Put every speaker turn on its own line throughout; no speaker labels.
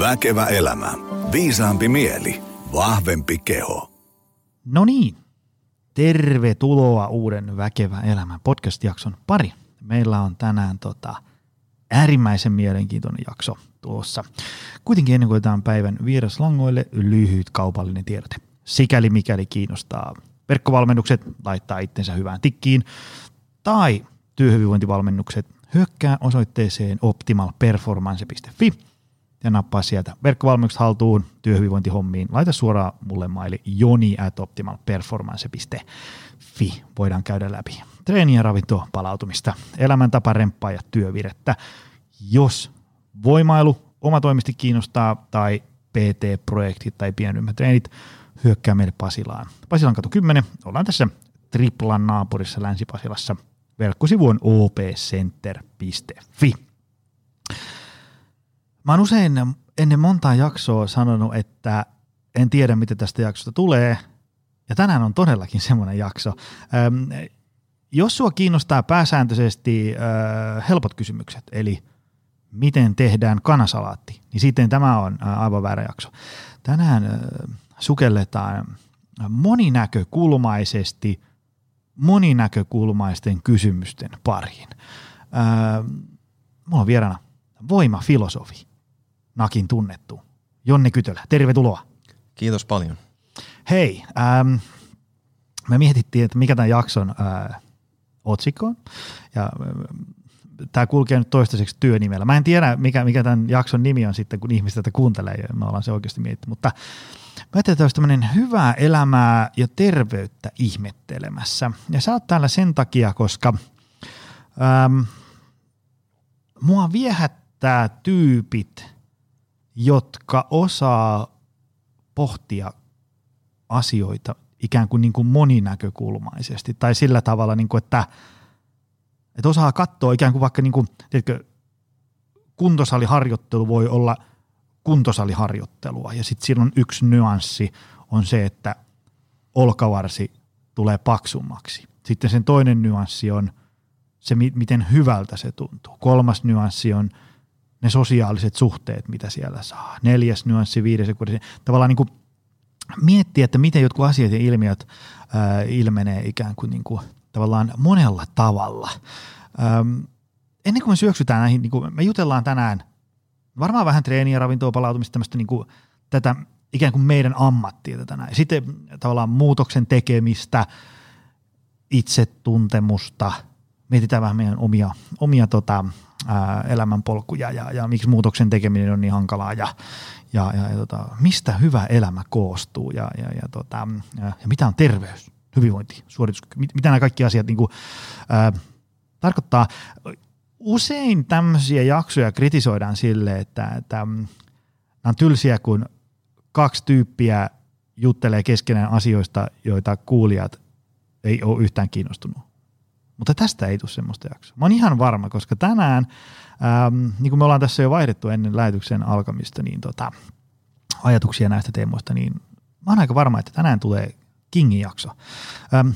Väkevä elämä. Viisaampi mieli. Vahvempi keho.
No niin, tervetuloa uuden Väkevä elämä podcast-jakson pari. Meillä on tänään tota, äärimmäisen mielenkiintoinen jakso tuossa. Kuitenkin ennen kuin päivän vieraslangoille lyhyt kaupallinen tiedote. Sikäli mikäli kiinnostaa verkkovalmennukset, laittaa itsensä hyvään tikkiin, tai työhyvinvointivalmennukset, hyökkää osoitteeseen optimalperformance.fi ja nappaa sieltä verkkovalmennukset haltuun työhyvinvointihommiin. Laita suoraan mulle maili joni at optimalperformance.fi. Voidaan käydä läpi treeniä, ravintoa, palautumista, elämäntapa, remppaa ja työvirettä. Jos voimailu omatoimisesti kiinnostaa tai PT-projektit tai pienemmät treenit, hyökkää meille Pasilaan. Pasilan katu 10, ollaan tässä Triplan naapurissa Länsi-Pasilassa. Verkkosivu on opcenter.fi. Mä oon usein ennen montaa jaksoa sanonut, että en tiedä, mitä tästä jaksosta tulee, ja tänään on todellakin semmoinen jakso. Ähm, jos sua kiinnostaa pääsääntöisesti äh, helpot kysymykset, eli miten tehdään kanasalaatti, niin sitten tämä on aivan väärä jakso. Tänään äh, sukelletaan moninäkökulmaisesti moninäkökulmaisten kysymysten pariin. Äh, mulla on vieraana voimafilosofi, Nakin tunnettu, Jonne Kytölä. Tervetuloa.
Kiitos paljon.
Hei, ähm, me mietittiin, että mikä tämän jakson äh, otsikko on. Ja äh, tämä kulkee nyt toistaiseksi työnimellä. Mä en tiedä, mikä, mikä tämän jakson nimi on sitten, kun ihmiset tätä kuuntelee, ja me ollaan se oikeasti mietitty. Mutta mä ajattelin, että olisi tämmöinen hyvää elämää ja terveyttä ihmettelemässä. Ja sä oot täällä sen takia, koska ähm, mua viehättää tyypit, jotka osaa pohtia asioita ikään kuin, niin kuin moninäkökulmaisesti tai sillä tavalla, niin kuin, että, että osaa katsoa ikään kuin vaikka niin kuin, tiedätkö, kuntosaliharjoittelu voi olla kuntosaliharjoittelua ja sitten on yksi nyanssi on se, että olkavarsi tulee paksummaksi. Sitten sen toinen nyanssi on se, miten hyvältä se tuntuu. Kolmas nyanssi on ne sosiaaliset suhteet, mitä siellä saa. Neljäs nyanssi, viides ja kuudes. Tavallaan niin kuin miettiä, että miten jotkut asiat ja ilmiöt ää, ilmenee ikään kuin, niin kuin tavallaan monella tavalla. Ähm, ennen kuin me syöksytään näihin, niin kuin me jutellaan tänään varmaan vähän treeniä, ravintoa, palautumista, tämmöistä niin kuin, tätä ikään kuin meidän ammattia tätä näin. Sitten tavallaan muutoksen tekemistä, itsetuntemusta, mietitään vähän meidän omia, omia tota, ää, elämänpolkuja ja, ja miksi muutoksen tekeminen on niin hankalaa ja, ja, ja, ja tota, mistä hyvä elämä koostuu ja, ja, ja, tota, ja, ja mitä on terveys, hyvinvointi, suorituskyky, mit, mitä nämä kaikki asiat niin kuin, ää, tarkoittaa. Usein tämmöisiä jaksoja kritisoidaan sille, että, että nämä on tylsiä, kun kaksi tyyppiä juttelee keskenään asioista, joita kuulijat ei ole yhtään kiinnostunut. Mutta tästä ei tule semmoista jaksoa. Mä oon ihan varma, koska tänään, ähm, niin kuin me ollaan tässä jo vaihdettu ennen lähetyksen alkamista, niin tota, ajatuksia näistä teemoista, niin mä oon aika varma, että tänään tulee Kingin jakso. Ähm,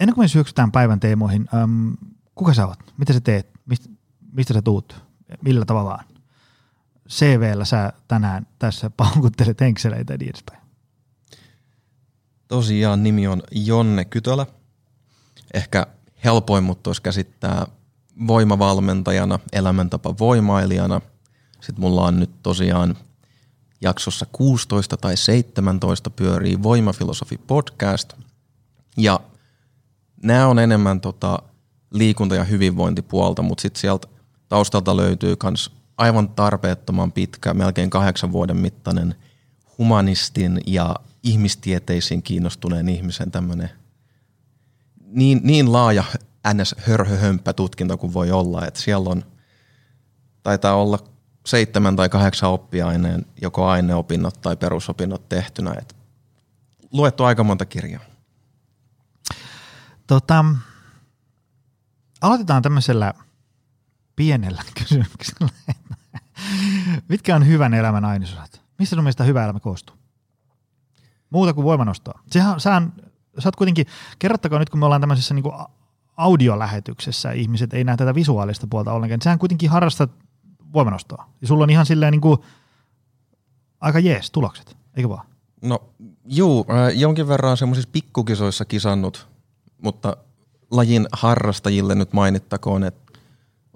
ennen kuin me syöksytään päivän teemoihin, ähm, kuka sä oot? Mitä sä teet? Mist, mistä sä tuut? Millä tavallaan? CVllä sä tänään tässä paukuttelet henkseleitä ja niin edespäin.
Tosiaan nimi on Jonne Kytölä. Ehkä helpoin mut olisi käsittää voimavalmentajana, elämäntapa voimailijana. Sitten mulla on nyt tosiaan jaksossa 16 tai 17 pyörii Voimafilosofi podcast. Ja nämä on enemmän tota liikunta- ja hyvinvointipuolta, mutta sitten sieltä taustalta löytyy myös aivan tarpeettoman pitkä, melkein kahdeksan vuoden mittainen humanistin ja ihmistieteisiin kiinnostuneen ihmisen tämmöinen niin, niin laaja ns. hörhöhömppä tutkinto kuin voi olla, että siellä on, taitaa olla seitsemän tai kahdeksan oppiaineen joko aineopinnot tai perusopinnot tehtynä, että luettu aika monta kirjaa.
Tota, aloitetaan tämmöisellä pienellä kysymyksellä. Mitkä on hyvän elämän ainesosat? Mistä sun mielestä hyvä elämä koostuu? Muuta kuin voimanostoa. Sehän, sehän, sä oot kuitenkin, kerrottakaa nyt kun me ollaan tämmöisessä niin audiolähetyksessä, ihmiset ei näe tätä visuaalista puolta ollenkaan, sehän kuitenkin harrastat voimanostoa. Ja sulla on ihan silleen niin kuin aika jees tulokset, eikö vaan?
No juu, äh, jonkin verran semmoisissa pikkukisoissa kisannut, mutta lajin harrastajille nyt mainittakoon, että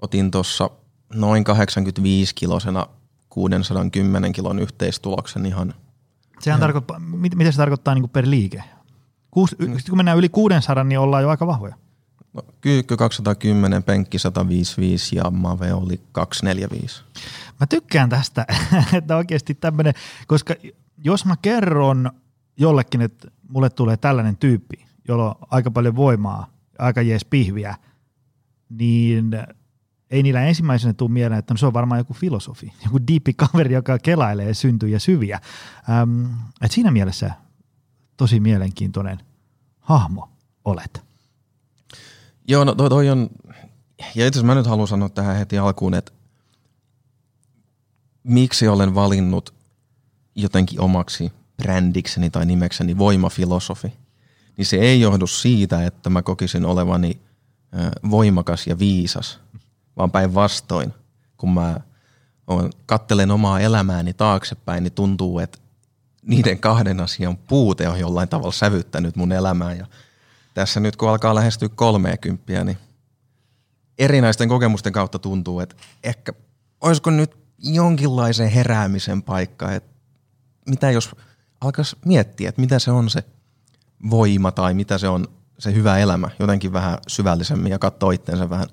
otin tuossa noin 85 kilosena 610 kilon yhteistuloksen ihan.
Sehän tarkoittaa, mit, mitä se tarkoittaa niin per liike? Kuus, mm. kun mennään yli 600, niin ollaan jo aika vahvoja.
No, kyykky 210, penkki 155 ja mave oli 245.
Mä tykkään tästä, että oikeasti tämmöinen, koska jos mä kerron jollekin, että mulle tulee tällainen tyyppi, jolla on aika paljon voimaa, aika jees pihviä, niin ei niillä ensimmäisenä tule mieleen, että no se on varmaan joku filosofi, joku diippi kaveri, joka kelailee syntyjä syviä. Ähm, et siinä mielessä tosi mielenkiintoinen hahmo olet.
Joo, no toi, toi on, ja itse asiassa mä nyt haluan sanoa tähän heti alkuun, että miksi olen valinnut jotenkin omaksi brändikseni tai nimekseni voimafilosofi, niin se ei johdu siitä, että mä kokisin olevani voimakas ja viisas, vaan päinvastoin, kun mä kattelen omaa elämääni taaksepäin, niin tuntuu, että niiden kahden asian puute on jollain tavalla sävyttänyt mun elämää. Ja tässä nyt kun alkaa lähestyä kolmeekymppiä, niin erinäisten kokemusten kautta tuntuu, että ehkä olisiko nyt jonkinlaisen heräämisen paikka, että mitä jos alkaisi miettiä, että mitä se on se voima tai mitä se on se hyvä elämä jotenkin vähän syvällisemmin ja katsoa itseensä vähän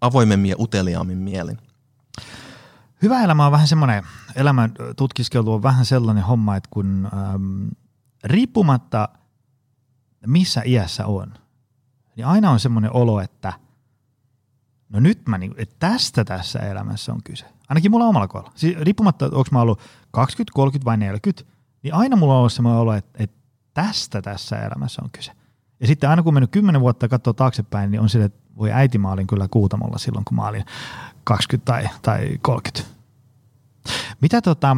avoimemmin ja uteliaammin mielin.
Hyvä elämä on vähän semmoinen, elämän tutkiskelu on vähän sellainen homma, että kun ähm, riippumatta missä iässä on, niin aina on semmoinen olo, että no nyt mä, niin, että tästä tässä elämässä on kyse. Ainakin mulla omalla kohdalla. Siis riippumatta, onko mä ollut 20, 30 vai 40, niin aina mulla on ollut semmoinen olo, että, että tästä tässä elämässä on kyse. Ja sitten aina kun mennyt 10 vuotta katsoa taaksepäin, niin on sille, että voi äiti, mä olin kyllä kuutamolla silloin, kun mä olin 20 tai, tai 30. Mitä tota,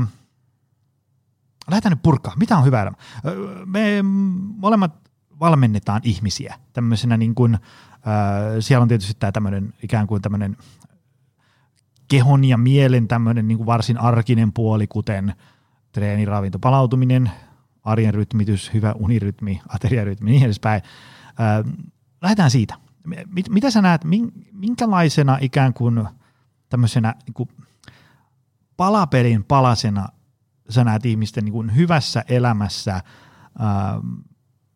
lähdetään nyt purkaa. Mitä on hyvä elämä? Me molemmat valmennetaan ihmisiä tämmöisenä niin kuin, äh, siellä on tietysti tämä tämmöinen ikään kuin tämmöinen kehon ja mielen tämmöinen niin kuin varsin arkinen puoli, kuten treeni, ravinto, palautuminen, arjen rytmitys, hyvä unirytmi, ateriarytmi, niin edespäin. Äh, lähdetään siitä. Mit, mitä sä näet, minkälaisena ikään kuin tämmöisenä niin kuin palapelin palasena sä näet ihmisten niin kuin hyvässä elämässä ää,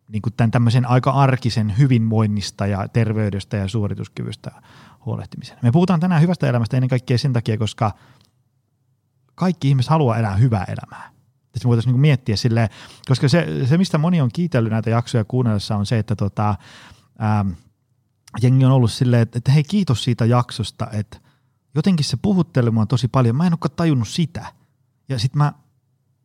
niin kuin tämän tämmöisen aika arkisen hyvinvoinnista ja terveydestä ja suorituskyvystä huolehtimisen. Me puhutaan tänään hyvästä elämästä ennen kaikkea sen takia, koska kaikki ihmiset haluaa elää hyvää elämää. Että voitaisiin niin miettiä silleen, koska se, se, mistä moni on kiitellyt näitä jaksoja kuunnellessa on se, että tota, ää, jengi on ollut silleen, että, että hei kiitos siitä jaksosta, että jotenkin se puhutteli mua tosi paljon. Mä en olekaan tajunnut sitä. Ja sitten mä,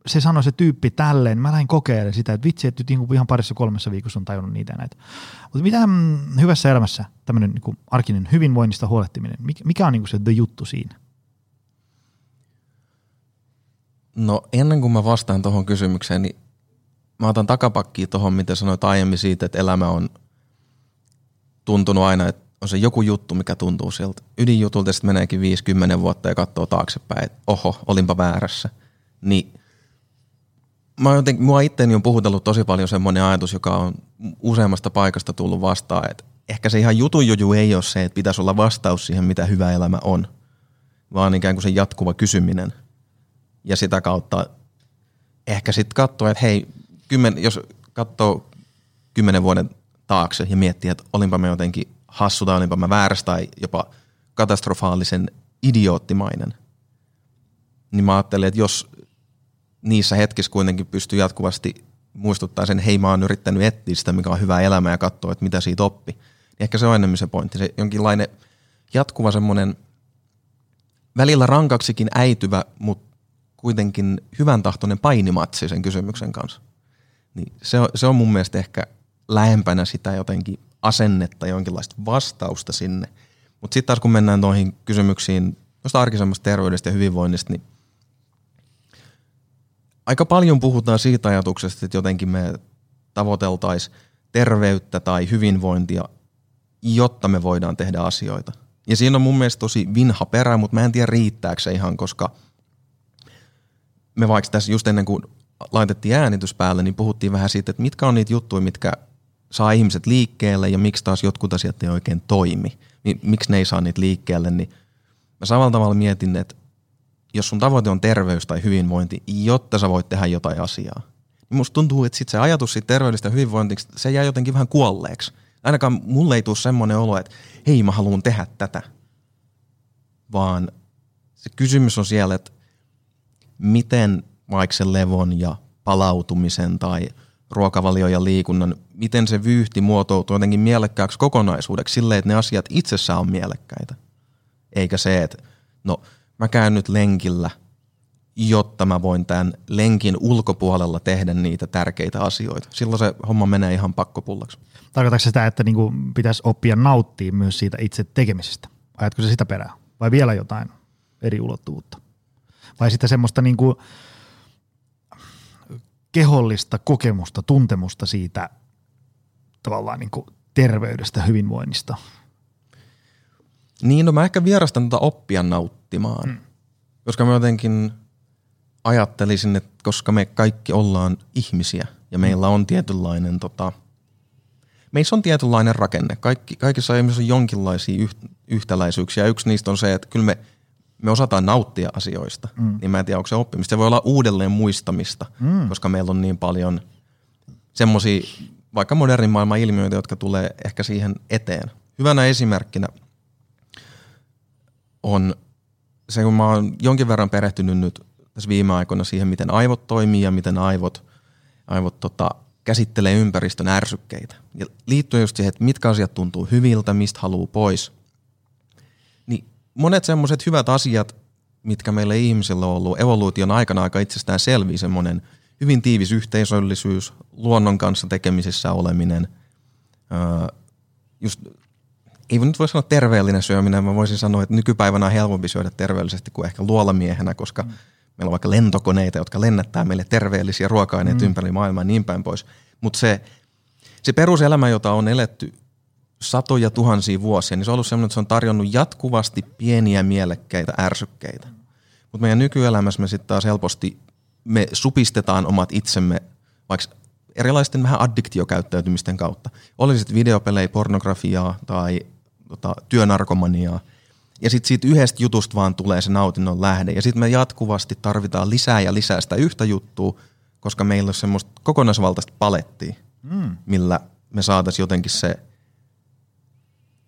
se sanoi se tyyppi tälleen, mä lähdin kokeilemaan sitä, että vitsi, että niin ihan parissa kolmessa viikossa on tajunnut niitä näitä. Mutta mitä mm, hyvässä elämässä tämmöinen niin arkinen hyvinvoinnista huolehtiminen, mikä on niin se the juttu siinä?
No ennen kuin mä vastaan tuohon kysymykseen, niin mä otan takapakkia tuohon, mitä sanoit aiemmin siitä, että elämä on tuntunut aina, että on se joku juttu, mikä tuntuu sieltä ydinjutulta, sitten meneekin 50 vuotta ja katsoo taaksepäin, että oho, olinpa väärässä. Niin mä jotenkin, mua itteeni on puhutellut tosi paljon semmoinen ajatus, joka on useammasta paikasta tullut vastaan, että ehkä se ihan jutun juju ei ole se, että pitäisi olla vastaus siihen, mitä hyvä elämä on, vaan ikään kuin se jatkuva kysyminen. Ja sitä kautta ehkä sitten katsoa, että hei, kymmen, jos katsoo kymmenen vuoden taakse ja miettii, että olinpa me jotenkin hassu tai olinpa mä väärässä tai jopa katastrofaalisen idioottimainen, niin mä ajattelin, että jos niissä hetkissä kuitenkin pystyy jatkuvasti muistuttaa sen, hei mä oon yrittänyt etsiä sitä, mikä on hyvä elämä ja katsoa, että mitä siitä oppi. Niin ehkä se on enemmän se pointti. Se jonkinlainen jatkuva semmoinen välillä rankaksikin äityvä, mutta kuitenkin hyvän tahtoinen painimatsi sen kysymyksen kanssa. Niin se, on, se on mun mielestä ehkä lähempänä sitä jotenkin asennetta, jonkinlaista vastausta sinne. Mutta sitten taas kun mennään noihin kysymyksiin tuosta arkisemmasta terveydestä ja hyvinvoinnista, niin aika paljon puhutaan siitä ajatuksesta, että jotenkin me tavoiteltaisiin terveyttä tai hyvinvointia, jotta me voidaan tehdä asioita. Ja siinä on mun mielestä tosi vinha perä, mutta mä en tiedä riittääkö se ihan, koska me vaikka tässä just ennen kuin laitettiin äänitys päälle, niin puhuttiin vähän siitä, että mitkä on niitä juttuja, mitkä saa ihmiset liikkeelle ja miksi taas jotkut asiat ei oikein toimi. Niin miksi ne ei saa niitä liikkeelle, niin mä samalla tavalla mietin, että jos sun tavoite on terveys tai hyvinvointi, jotta sä voit tehdä jotain asiaa, niin musta tuntuu, että sit se ajatus siitä terveydestä ja hyvinvointiksi, se jää jotenkin vähän kuolleeksi. Ainakaan mulle ei tule semmoinen olo, että hei mä haluan tehdä tätä, vaan se kysymys on siellä, että miten vaikka se levon ja palautumisen tai ruokavalio ja liikunnan, miten se vyyhti muotoutuu jotenkin mielekkääksi kokonaisuudeksi silleen, että ne asiat itsessään on mielekkäitä. Eikä se, että no mä käyn nyt lenkillä, jotta mä voin tämän lenkin ulkopuolella tehdä niitä tärkeitä asioita. Silloin se homma menee ihan pakkopullaksi.
Tarkoitatko sitä, että niinku pitäisi oppia nauttia myös siitä itse tekemisestä? Ajatko se sitä perään? Vai vielä jotain eri ulottuvuutta? Vai sitten semmoista niinku kehollista kokemusta, tuntemusta siitä tavallaan niinku terveydestä, hyvinvoinnista?
Niin, no mä ehkä vierastan tätä oppia nauttimaan, hmm. koska mä jotenkin ajattelisin, että koska me kaikki ollaan ihmisiä ja meillä on tietynlainen tota, meissä on tietynlainen rakenne. Kaikki, kaikissa ihmisissä on jonkinlaisia yht, yhtäläisyyksiä. Yksi niistä on se, että kyllä me, me osataan nauttia asioista. Mm. Niin mä en tiedä, onko se oppimista. Se voi olla uudelleen muistamista, mm. koska meillä on niin paljon semmoisia vaikka modernin maailman ilmiöitä, jotka tulee ehkä siihen eteen. Hyvänä esimerkkinä on se, kun mä oon jonkin verran perehtynyt nyt tässä viime aikoina siihen, miten aivot toimii ja miten aivot, aivot tota, käsittelee ympäristön ärsykkeitä. Ja liittyen just siihen, että mitkä asiat tuntuu hyviltä, mistä haluaa pois. Monet semmoiset hyvät asiat, mitkä meille ihmisillä on ollut evoluution aikana aika itsestään selviä, semmoinen hyvin tiivis yhteisöllisyys, luonnon kanssa tekemisissä oleminen, just ei nyt voi sanoa terveellinen syöminen, mä voisin sanoa, että nykypäivänä on helpompi syödä terveellisesti kuin ehkä luolamiehenä, koska mm. meillä on vaikka lentokoneita, jotka lennättää meille terveellisiä ruoka-aineita mm. ympäri maailmaa ja niin päin pois. Mutta se, se peruselämä, jota on eletty satoja tuhansia vuosia, niin se on ollut sellainen, että se on tarjonnut jatkuvasti pieniä mielekkäitä ärsykkeitä. Mutta meidän nykyelämässä me sitten taas helposti me supistetaan omat itsemme vaikka erilaisten vähän addiktiokäyttäytymisten kautta. Oli sitten videopelejä, pornografiaa tai tota, työnarkomaniaa. Ja sitten siitä yhdestä jutusta vaan tulee se nautinnon lähde. Ja sitten me jatkuvasti tarvitaan lisää ja lisää sitä yhtä juttua, koska meillä on semmoista kokonaisvaltaista palettia, mm. millä me saataisiin jotenkin se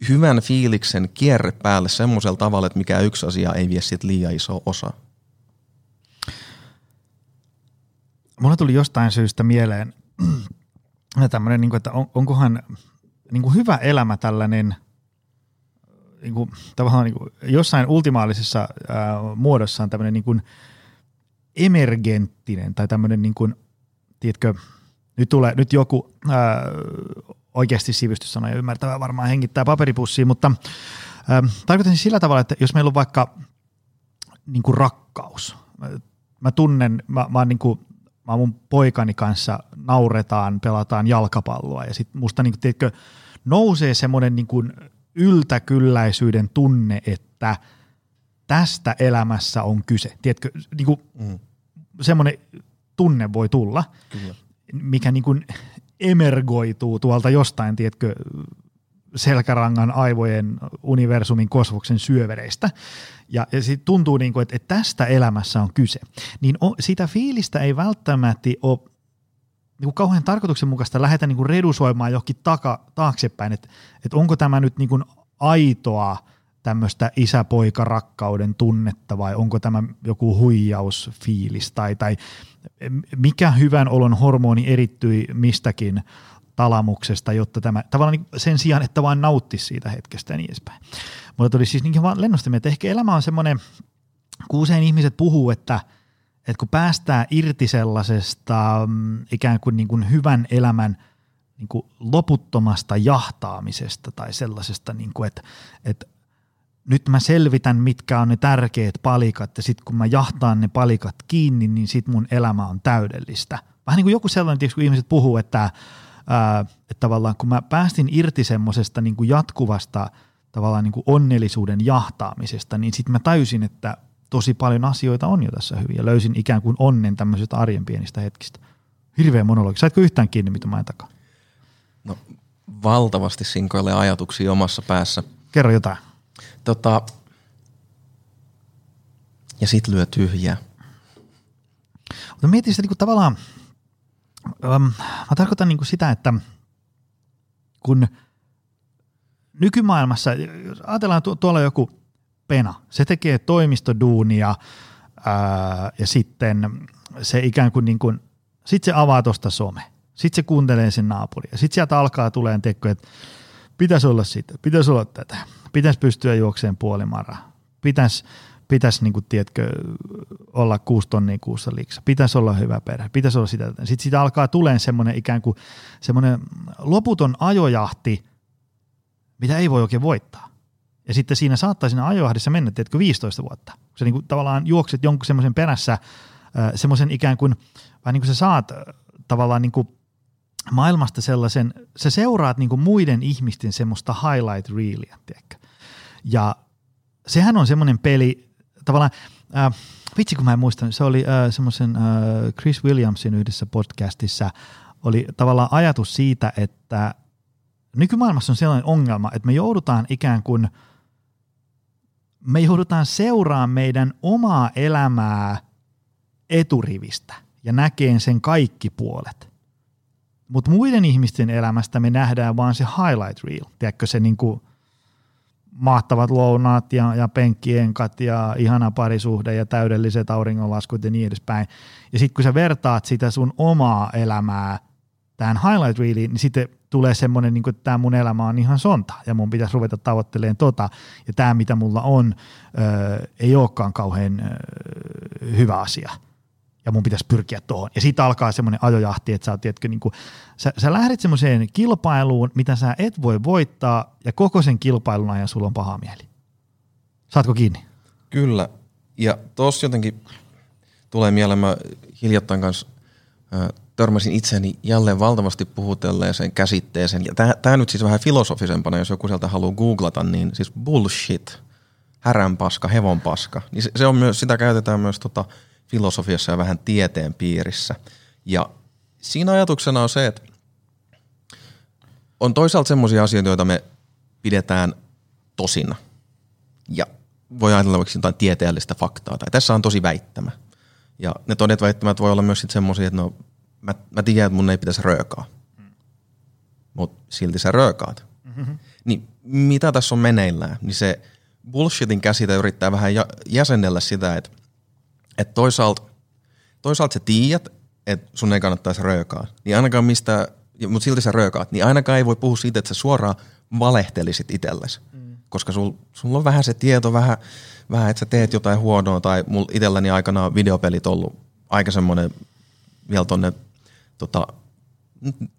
hyvän fiiliksen kierre päälle semmoisella tavalla, että mikä yksi asia ei vie siitä liian iso osa.
Mulla tuli jostain syystä mieleen tämmöinen, niin että on, onkohan niin kuin hyvä elämä tällainen – niin kuin, tavallaan niin kuin, jossain ultimaalisessa ää, muodossaan tämmöinen niin kuin emergenttinen tai tämmöinen, niin kuin, tiedätkö, nyt, tulee, nyt joku ää, oikeasti sivistyssana ja ymmärtävä varmaan hengittää paperipussiin, mutta ää, tarkoitan siis sillä tavalla, että jos meillä on vaikka niin kuin rakkaus, mä tunnen, mä, mä, niin kuin, mä mun poikani kanssa nauretaan, pelataan jalkapalloa ja sitten musta niin kuin, tiedätkö, nousee semmoinen niin kuin yltäkylläisyyden tunne, että tästä elämässä on kyse. Tiedätkö, niin kuin mm. semmoinen tunne voi tulla, Kyllä. mikä niin kuin emergoituu tuolta jostain, tiedätkö, selkärangan, aivojen, universumin, kosmoksen syövereistä. Ja, ja sitten tuntuu, niin kuin, että, että tästä elämässä on kyse. Niin o, sitä fiilistä ei välttämättä ole niin kuin kauhean tarkoituksenmukaista lähteä niin kuin redusoimaan johonkin taka, taaksepäin, että, että onko tämä nyt niin kuin aitoa tämmöistä isä-poika-rakkauden tunnetta vai onko tämä joku huijausfiilis tai, tai mikä hyvän olon hormoni erittyi mistäkin talamuksesta, jotta tämä tavallaan niin sen sijaan, että vain nauttisi siitä hetkestä ja niin edespäin. Mutta tuli siis niin vaan lennostamme, että ehkä elämä on semmoinen, kun usein ihmiset puhuu, että – että kun päästään irti sellaisesta mm, ikään kuin, niin kuin hyvän elämän niin kuin loputtomasta jahtaamisesta tai sellaisesta, niin kuin, että, että nyt mä selvitän, mitkä on ne tärkeät palikat ja sitten kun mä jahtaan ne palikat kiinni, niin sitten mun elämä on täydellistä. Vähän niin kuin joku sellainen, tietysti, kun ihmiset puhuu, että, ää, että tavallaan kun mä päästin irti semmoisesta niin jatkuvasta tavallaan niin kuin onnellisuuden jahtaamisesta, niin sitten mä täysin, että tosi paljon asioita on jo tässä hyvin ja löysin ikään kuin onnen tämmöisistä arjen pienistä hetkistä. Hirveä monologi. Saitko yhtään kiinni, mitä mä en takaa?
No, valtavasti sinkoilee ajatuksia omassa päässä.
Kerro jotain.
Tota, ja sit lyö tyhjää.
Mutta mietin sitä niin kuin tavallaan, ähm, mä tarkoitan niin kuin sitä, että kun nykymaailmassa, ajatellaan tu- tuolla joku pena, se tekee toimistoduunia ää, ja sitten se ikään kuin, niin kuin sitten se avaa tuosta some, sitten se kuuntelee sen naapuria, sitten sieltä alkaa tulee tekko, että pitäisi olla sitä, pitäisi olla tätä, pitäisi pystyä juokseen puolimara, pitäisi pitäisi niin kuin, tiedätkö, olla kuusi tonnia kuussa liiksa, pitäisi olla hyvä perhe, pitäisi olla sitä. Sitten siitä alkaa tulemaan semmoinen ikään kuin semmoinen loputon ajojahti, mitä ei voi oikein voittaa. Ja sitten siinä saattaa siinä ajojahdissa mennä, tiedätkö, 15 vuotta. Kun sä niin kuin, tavallaan juokset jonkun semmoisen perässä, semmoisen ikään kuin, vai niin kuin sä saat tavallaan niin kuin maailmasta sellaisen, sä seuraat niin kuin muiden ihmisten semmoista highlight reelia, tiedätkö. Ja sehän on semmoinen peli, tavallaan, äh, vitsi kun mä en muista, se oli äh, semmoisen äh, Chris Williamsin yhdessä podcastissa, oli tavallaan ajatus siitä, että nykymaailmassa on sellainen ongelma, että me joudutaan ikään kuin, me joudutaan seuraamaan meidän omaa elämää eturivistä ja näkeen sen kaikki puolet. Mutta muiden ihmisten elämästä me nähdään vaan se highlight reel, tiedätkö se niinku mahtavat lounaat ja, ja penkkienkat ja ihana parisuhde ja täydelliset auringonlaskut ja niin edespäin. Ja sitten kun sä vertaat sitä sun omaa elämää tähän highlight reeliin, niin sitten tulee semmoinen, niin että tämä mun elämä on ihan sonta ja mun pitäisi ruveta tavoittelemaan tota. Ja tämä mitä mulla on ö, ei olekaan kauhean ö, hyvä asia ja mun pitäisi pyrkiä tuohon. Ja siitä alkaa semmoinen ajojahti, että sä, tiedätkö, niin kuin, sä, sä lähdet semmoiseen kilpailuun, mitä sä et voi voittaa, ja koko sen kilpailun ajan sulla on paha mieli. Saatko kiinni?
Kyllä. Ja tuossa jotenkin tulee mieleen, mä hiljattain kanssa äh, törmäsin itseni jälleen valtavasti puhutelleeseen käsitteeseen. Ja tämä nyt siis vähän filosofisempana, jos joku sieltä haluaa googlata, niin siis bullshit, häränpaska, hevonpaska. Niin se, se on myös, sitä käytetään myös tota, filosofiassa ja vähän tieteen piirissä. Ja siinä ajatuksena on se, että on toisaalta semmoisia asioita, joita me pidetään tosina. Ja voi ajatella vaikka jotain tieteellistä faktaa, tai tässä on tosi väittämä. Ja ne todet väittämät voi olla myös semmoisia, että no, mä, mä tiedän, että mun ei pitäisi röökaa. Mutta silti sä röökaat. Mm-hmm. Niin mitä tässä on meneillään? Niin se bullshitin käsite yrittää vähän jäsennellä sitä, että että toisaalta, toisaalta sä tiedät, että sun ei kannattaisi röökaa, niin ainakaan mistä, mutta silti sä röökaat, niin ainakaan ei voi puhua siitä, että sä suoraan valehtelisit itsellesi. Mm. Koska sul, sulla on vähän se tieto, vähän, vähän että sä teet jotain huonoa, tai mulla itselläni aikanaan videopelit ollut aika semmoinen vielä tonne tota,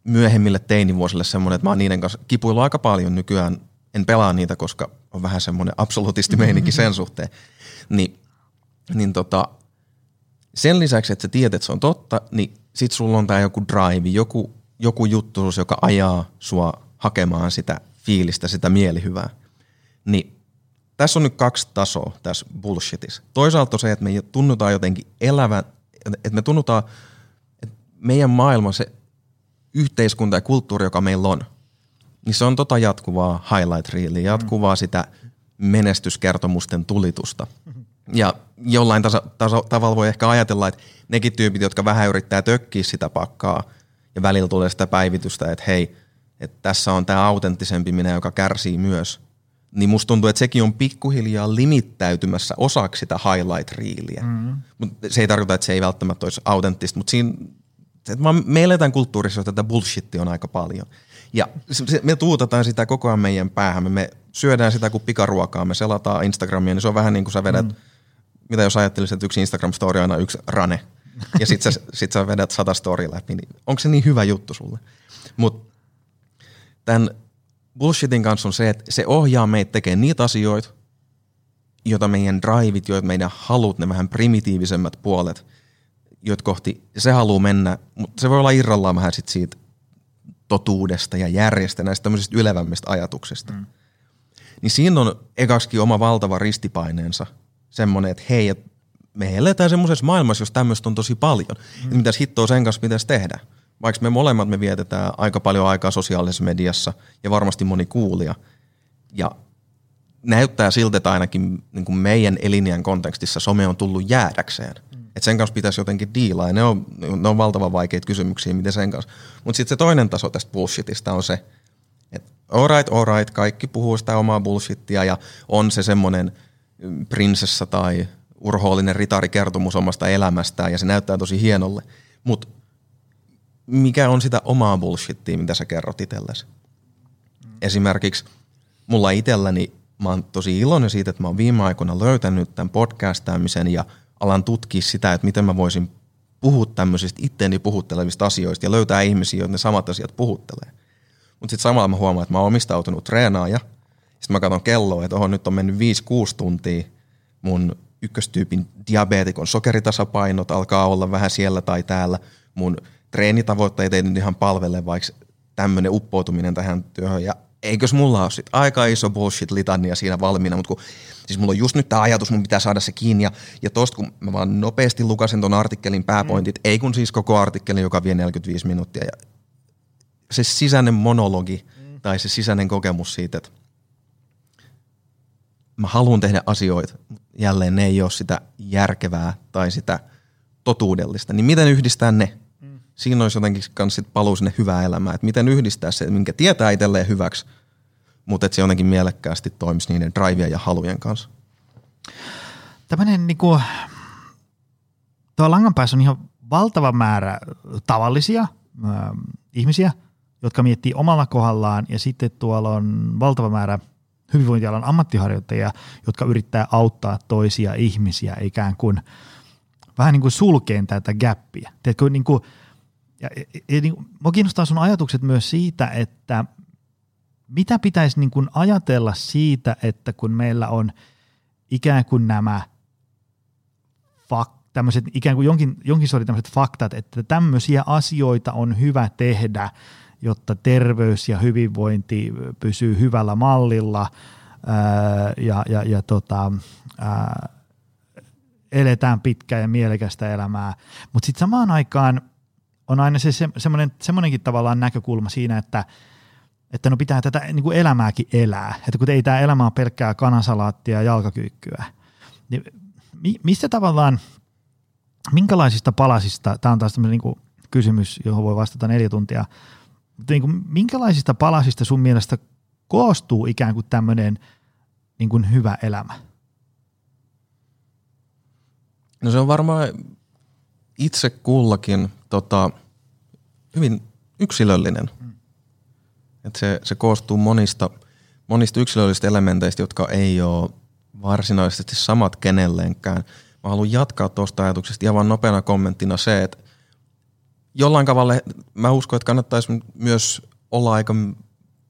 myöhemmille teinivuosille semmoinen, että mä oon niiden kanssa kipuillut aika paljon nykyään. En pelaa niitä, koska on vähän semmoinen absolutisti meininki sen suhteen. Ni, niin tota, sen lisäksi, että sä tiedät, että se on totta, niin sit sulla on tää joku drive, joku, joku juttu, joka ajaa sua hakemaan sitä fiilistä, sitä mielihyvää. Niin tässä on nyt kaksi tasoa tässä bullshitissa. Toisaalta se, että me tunnutaan jotenkin elävän, että me tunnutaan, että meidän maailma, se yhteiskunta ja kulttuuri, joka meillä on, niin se on tota jatkuvaa highlight reelia, jatkuvaa sitä menestyskertomusten tulitusta. Ja jollain tasa, tasa, tavalla voi ehkä ajatella, että nekin tyypit, jotka vähän yrittää tökkiä sitä pakkaa ja välillä tulee sitä päivitystä, että hei, että tässä on tämä autenttisempi minä, joka kärsii myös, niin musta tuntuu, että sekin on pikkuhiljaa limittäytymässä osaksi sitä highlight-riiliä. Mm-hmm. Mut se ei tarkoita, että se ei välttämättä olisi autenttista, mutta siinä, että me eletään kulttuurissa, että tätä bullshittia on aika paljon. Ja me tuutataan sitä koko ajan meidän päähän. Me syödään sitä kuin pikaruokaa, me selataan Instagramia, niin se on vähän niin kuin sä vedät mm mitä jos ajattelisit, että yksi Instagram-story on aina yksi rane, ja sit sä, sit sä vedät sata story läpi, niin onko se niin hyvä juttu sulle? Mutta tämän bullshitin kanssa on se, että se ohjaa meitä tekemään niitä asioita, joita meidän driveit, joita meidän halut, ne vähän primitiivisemmät puolet, joita kohti se haluaa mennä, mutta se voi olla irrallaan vähän sit siitä totuudesta ja järjestä, näistä tämmöisistä ylevämmistä ajatuksista. Mm. Niin siinä on ekaksikin oma valtava ristipaineensa – semmoinen, että hei, me eletään semmoisessa maailmassa, jos tämmöistä on tosi paljon. Mm. Että mitäs hittoa sen kanssa pitäisi tehdä? Vaikka me molemmat me vietetään aika paljon aikaa sosiaalisessa mediassa ja varmasti moni kuulija. Ja näyttää siltä, että ainakin niin kuin meidän elinjän kontekstissa some on tullut jäädäkseen. Mm. Että sen kanssa pitäisi jotenkin diilaa. Ja ne on, ne on valtavan vaikeita kysymyksiä, miten sen kanssa. Mutta sitten se toinen taso tästä bullshitista on se, että alright, alright, kaikki puhuu sitä omaa bullshittia ja on se semmoinen prinsessa tai urhoollinen ritarikertomus omasta elämästään ja se näyttää tosi hienolle. Mutta mikä on sitä omaa bullshittia, mitä sä kerrot itsellesi? Mm. Esimerkiksi mulla itselläni, mä oon tosi iloinen siitä, että mä oon viime aikoina löytänyt tämän podcastaamisen ja alan tutkia sitä, että miten mä voisin puhua tämmöisistä itteeni puhuttelevista asioista ja löytää ihmisiä, joita ne samat asiat puhuttelee. Mutta sitten samalla mä huomaan, että mä oon omistautunut treenaaja. Sitten mä katson kelloa, että oho, nyt on mennyt 5-6 tuntia. Mun ykköstyypin diabeetikon sokeritasapainot alkaa olla vähän siellä tai täällä. Mun treenitavoitteet ei nyt ihan palvele, vaikka tämmöinen uppoutuminen tähän työhön. Ja eikös mulla ole sit aika iso bullshit litania siinä valmiina, mutta kun, siis mulla on just nyt tämä ajatus, mun pitää saada se kiinni. Ja, ja tosta kun mä vaan nopeasti lukasin ton artikkelin pääpointit, mm. ei kun siis koko artikkelin, joka vie 45 minuuttia. Ja se sisäinen monologi mm. tai se sisäinen kokemus siitä, että mä haluan tehdä asioita, jälleen ne ei ole sitä järkevää tai sitä totuudellista, niin miten yhdistää ne? Mm. Siinä olisi jotenkin kans sit paluu sinne hyvää elämää, että miten yhdistää se, minkä tietää itselleen hyväksi, mutta että se jotenkin mielekkäästi toimisi niiden drivien ja halujen kanssa.
Tämmöinen niinku, tuo langan päässä on ihan valtava määrä tavallisia äh, ihmisiä, jotka miettii omalla kohdallaan ja sitten tuolla on valtava määrä hyvinvointialan ammattiharjoittajia, jotka yrittää auttaa toisia ihmisiä ikään kuin vähän niin kuin sulkeen tätä gappia. Tiedätkö, niin kuin, ja, ja, ja niin, mua kiinnostaa sun ajatukset myös siitä, että mitä pitäisi niin kuin ajatella siitä, että kun meillä on ikään kuin nämä fak, tämmöiset ikään kuin jonkin, jonkin sortin tämmöiset faktat, että tämmöisiä asioita on hyvä tehdä – jotta terveys ja hyvinvointi pysyy hyvällä mallilla ää, ja, ja, ja tota, ää, eletään pitkää ja mielekästä elämää. Mutta sitten samaan aikaan on aina se, se semmoinen, semmoinenkin tavallaan näkökulma siinä, että että no pitää tätä niin kuin elämääkin elää. Että kun ei tämä elämä ole pelkkää kanasalaattia ja jalkakyykkyä. Niin mi, mistä tavallaan, minkälaisista palasista, tämä on taas tämmöinen niin kysymys, johon voi vastata neljä tuntia, niin kuin, minkälaisista palasista sun mielestä koostuu ikään kuin tämmöinen niin kuin hyvä elämä?
No se on varmaan itse kullakin tota, hyvin yksilöllinen. Mm. Et se, se koostuu monista, monista yksilöllisistä elementeistä, jotka ei ole varsinaisesti samat kenelleenkään. Mä haluan jatkaa tuosta ajatuksesta ihan vaan nopeana kommenttina se, että jollain tavalla mä uskon, että kannattaisi myös olla aika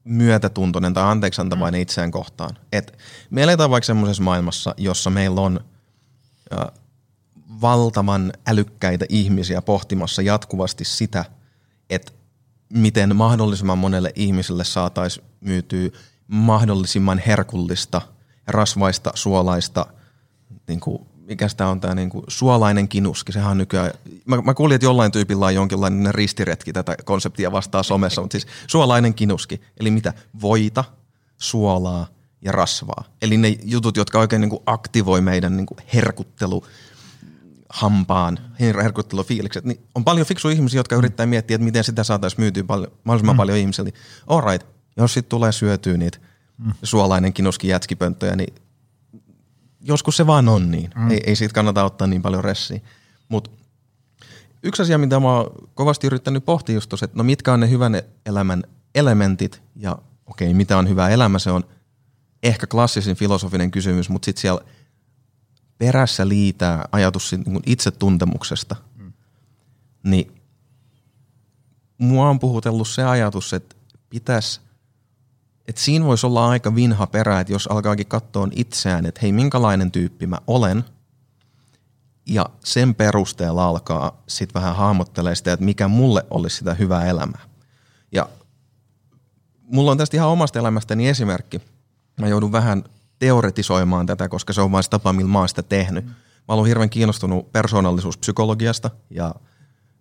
myötätuntoinen tai anteeksiantavainen mm. itseään kohtaan. Et me eletään vaikka semmoisessa maailmassa, jossa meillä on äh, valtavan älykkäitä ihmisiä pohtimassa jatkuvasti sitä, että miten mahdollisimman monelle ihmiselle saataisiin myytyä mahdollisimman herkullista, rasvaista, suolaista niin kuin mikä tämä on tämä niinku suolainen kinuski, sehän on nykyään, mä, mä kuulin, että jollain tyypillä on jonkinlainen ristiretki tätä konseptia vastaan somessa, mutta siis suolainen kinuski, eli mitä? Voita, suolaa ja rasvaa. Eli ne jutut, jotka oikein niinku aktivoi meidän niinku herkuttelu, hampaan, herkuttelufiilikset, niin on paljon fiksu ihmisiä, jotka yrittää miettiä, että miten sitä saataisiin myytyä paljon, mahdollisimman mm. paljon ihmisille. All right, jos sitten tulee syötyä niitä mm. suolainen kinuski jätskipönttöjä, niin joskus se vaan on niin. Mm. Ei, ei siitä kannata ottaa niin paljon ressiä. Mutta yksi asia, mitä mä oon kovasti yrittänyt pohtia just tos, että no mitkä on ne hyvän elämän elementit ja okei, okay, mitä on hyvä elämä, se on ehkä klassisin filosofinen kysymys, mutta sitten siellä perässä liitää ajatus niin itsetuntemuksesta. Mm. Niin mua on puhutellut se ajatus, että pitäisi – et siinä voisi olla aika vinha perä, että jos alkaakin katsoa itseään, että hei, minkälainen tyyppi mä olen, ja sen perusteella alkaa sitten vähän hahmottelee sitä, että mikä mulle olisi sitä hyvää elämää. Ja mulla on tästä ihan omasta elämästäni esimerkki. Mä joudun vähän teoretisoimaan tätä, koska se on vain tapa, millä mä oon sitä tehnyt. mä olen hirveän kiinnostunut persoonallisuuspsykologiasta ja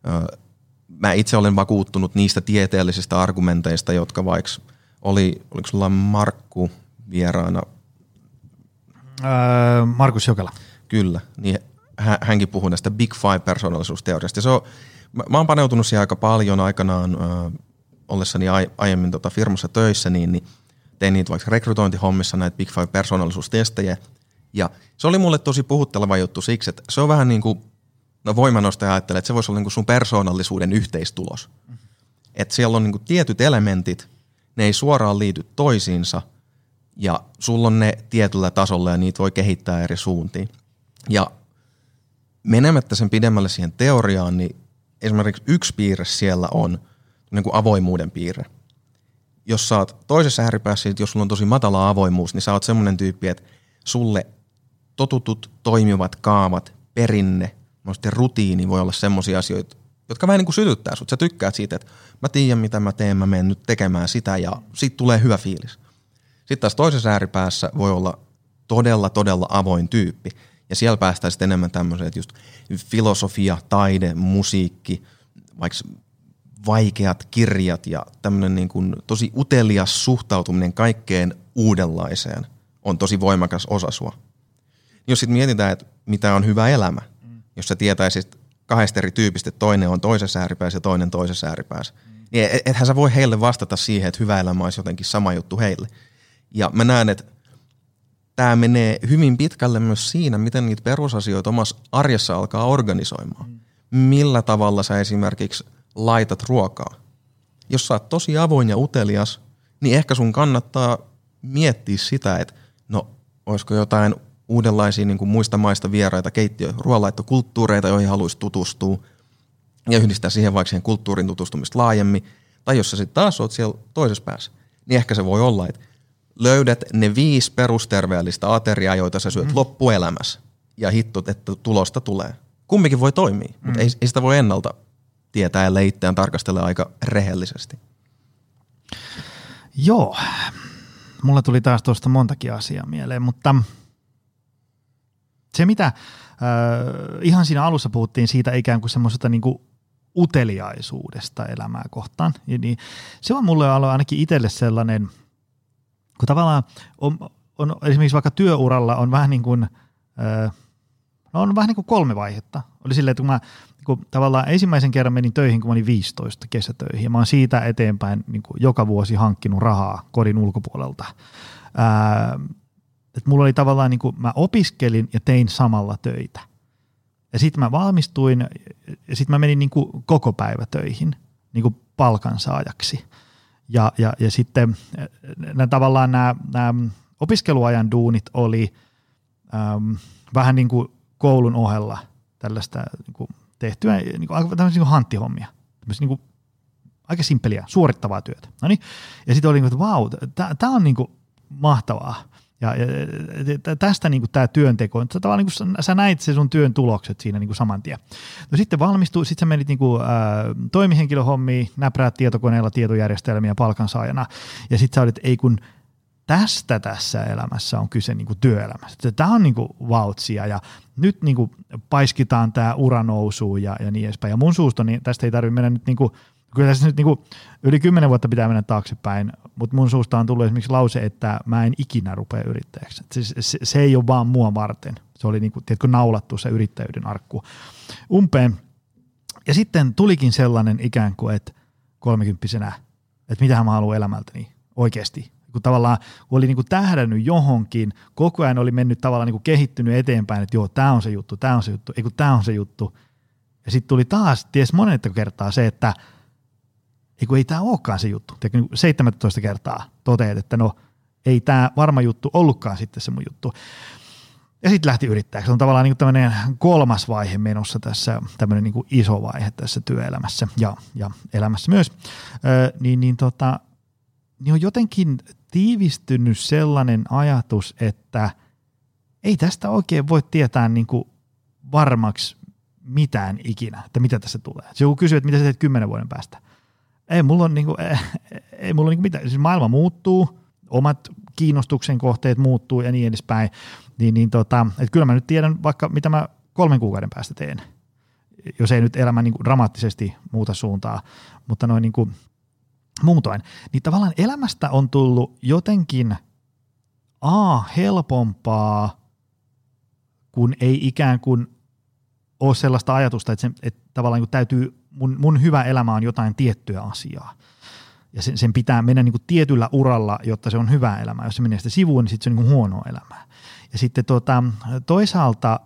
ö, mä itse olen vakuuttunut niistä tieteellisistä argumenteista, jotka vaikka oli, oliko sulla Markku vieraana?
Öö, Markus Jokela.
Kyllä, niin hänkin puhui näistä Big Five-persoonallisuusteoriasta. se on, mä, mä oon paneutunut siihen aika paljon aikanaan ö, ollessani ai, aiemmin tota firmassa töissä, niin, niin tein niitä vaikka rekrytointihommissa näitä Big Five-persoonallisuustestejä. Ja se oli mulle tosi puhutteleva juttu siksi, että se on vähän niin kuin, no voimanostaja ajattelee, että se voisi olla niin kuin sun persoonallisuuden yhteistulos. Mm-hmm. Että siellä on niin kuin tietyt elementit, ne ei suoraan liity toisiinsa, ja sulla on ne tietyllä tasolla ja niitä voi kehittää eri suuntiin. Ja menemättä sen pidemmälle siihen teoriaan, niin esimerkiksi yksi piirre siellä on niin kuin avoimuuden piirre. Jos sä oot toisessa ääripäässä, jos sulla on tosi matala avoimuus, niin sä oot semmoinen tyyppi, että sulle totutut toimivat kaavat, perinne, rutiini voi olla semmoisia asioita, jotka vähän niin kuin sytyttää sut. Sä tykkäät siitä, että mä tiedän mitä mä teen, mä menen nyt tekemään sitä ja siitä tulee hyvä fiilis. Sitten taas toisessa ääripäässä voi olla todella, todella avoin tyyppi. Ja siellä päästään sitten enemmän tämmöiset just filosofia, taide, musiikki, vaikka vaikeat kirjat ja tämmöinen niin kuin tosi utelias suhtautuminen kaikkeen uudenlaiseen on tosi voimakas osa sua. Jos sitten mietitään, että mitä on hyvä elämä, mm. jos sä tietäisit kahdesta eri tyypistä, toinen on toisessa ääripäässä ja toinen toisessa ääripäässä, niin et, ethän sä voi heille vastata siihen, että hyvä elämä olisi jotenkin sama juttu heille. Ja mä näen, että tämä menee hyvin pitkälle myös siinä, miten niitä perusasioita omassa arjessa alkaa organisoimaan. Millä tavalla sä esimerkiksi laitat ruokaa. Jos sä oot tosi avoin ja utelias, niin ehkä sun kannattaa miettiä sitä, että no olisiko jotain uudenlaisia niin kuin muista maista vieraita keittiö, ruoanlaittokulttuureita, joihin haluaisi tutustua ja yhdistää siihen vaikka siihen kulttuurin tutustumista laajemmin. Tai jos sä sitten taas oot siellä toisessa päässä, niin ehkä se voi olla, että löydät ne viisi perusterveellistä ateriaa, joita sä syöt mm. loppuelämässä ja hittot, että tulosta tulee. Kumpikin voi toimia, mm. mutta ei, ei sitä voi ennalta tietää ja itseään tarkastella aika rehellisesti.
Joo, mulla tuli taas tuosta montakin asiaa mieleen, mutta se mitä äh, ihan siinä alussa puhuttiin siitä ikään kuin semmoisesta niin kuin uteliaisuudesta elämää kohtaan, niin se on mulle ainakin itselle sellainen, kun tavallaan on, on esimerkiksi vaikka työuralla on vähän niin kuin, äh, no on vähän niin kuin kolme vaihetta. Oli silleen, että kun mä kun tavallaan ensimmäisen kerran menin töihin, kun mä olin 15 kesätöihin, ja mä oon siitä eteenpäin niin kuin joka vuosi hankkinut rahaa kodin ulkopuolelta. Ää, että mulla oli tavallaan, niin kuin, mä opiskelin ja tein samalla töitä. Ja sitten mä valmistuin, ja sitten mä menin niin kuin koko päivä töihin niin kuin palkansaajaksi. Ja, ja, ja sitten nämä, tavallaan nämä, nämä opiskeluajan duunit oli äm, vähän niin kuin koulun ohella tällaista niin kuin tehtyä niin kuin, tämmöisiä niin hanttihommia, tämmöisiä niin kuin, aika simppeliä, suorittavaa työtä. No niin, ja sitten oli niin kuin, että vau, tämä on niin kuin, mahtavaa. Ja, ja tästä niin tämä työnteko, että tavallaan niin kuin, sä näit se sun työn tulokset siinä niin saman tien. No sitten valmistui, sitten sä menit niin kuin, ä, toimihenkilöhommiin, näpräät tietokoneella tietojärjestelmiä palkansaajana, ja sitten sä olit, ei kun – tästä tässä elämässä on kyse niin kuin työelämässä. Tämä on niin kuin vautsia ja nyt niin kuin paiskitaan tämä ura nousuun ja, ja niin edespäin. Ja mun suusta niin tästä ei tarvitse mennä nyt niin kuin, kyllä tässä nyt niin kuin yli kymmenen vuotta pitää mennä taaksepäin, mutta mun suusta on tullut esimerkiksi lause, että mä en ikinä rupea yrittäjäksi. Se, se, se ei ole vaan mua varten. Se oli niin kuin, tiedätkö, naulattu se yrittäjyyden arkku umpeen. Ja sitten tulikin sellainen ikään kuin, että kolmekymppisenä, että mitähän mä haluan elämältäni oikeasti kun tavallaan oli niin kuin tähdännyt johonkin, koko ajan oli mennyt tavallaan niin kuin kehittynyt eteenpäin, että joo, tämä on se juttu, tämä on se juttu, ei kun tämä on se juttu. Ja sitten tuli taas, ties monetta kertaa se, että ei kun ei tämä olekaan se juttu. Tiedätkö, 17 niin kertaa toteat, että no ei tämä varma juttu ollutkaan sitten se mun juttu. Ja sitten lähti yrittäjäksi. Se on tavallaan niin tämmöinen kolmas vaihe menossa tässä, tämmöinen niin iso vaihe tässä työelämässä ja, ja elämässä myös. Ö, niin, niin, tota, niin on jotenkin tiivistynyt sellainen ajatus, että ei tästä oikein voi tietää niin kuin varmaksi mitään ikinä, että mitä tässä tulee. Se joku kysyy, että mitä sä teet kymmenen vuoden päästä. Ei mulla on, niin kuin, ei, ei mulla on niin kuin mitään. Siis maailma muuttuu, omat kiinnostuksen kohteet muuttuu ja niin edespäin, niin, niin tota, että kyllä mä nyt tiedän vaikka mitä mä kolmen kuukauden päästä teen, jos ei nyt elämä niin kuin dramaattisesti muuta suuntaa, mutta noin niin kuin muutoin, niin tavallaan elämästä on tullut jotenkin A, helpompaa, kun ei ikään kuin ole sellaista ajatusta, että, se, että tavallaan niin täytyy, mun, mun hyvä elämä on jotain tiettyä asiaa. Ja sen, sen pitää mennä niin kuin tietyllä uralla, jotta se on hyvä elämä. Jos se menee sitä sivuun, niin sitten se on niin kuin elämää. Ja sitten tota, toisaalta,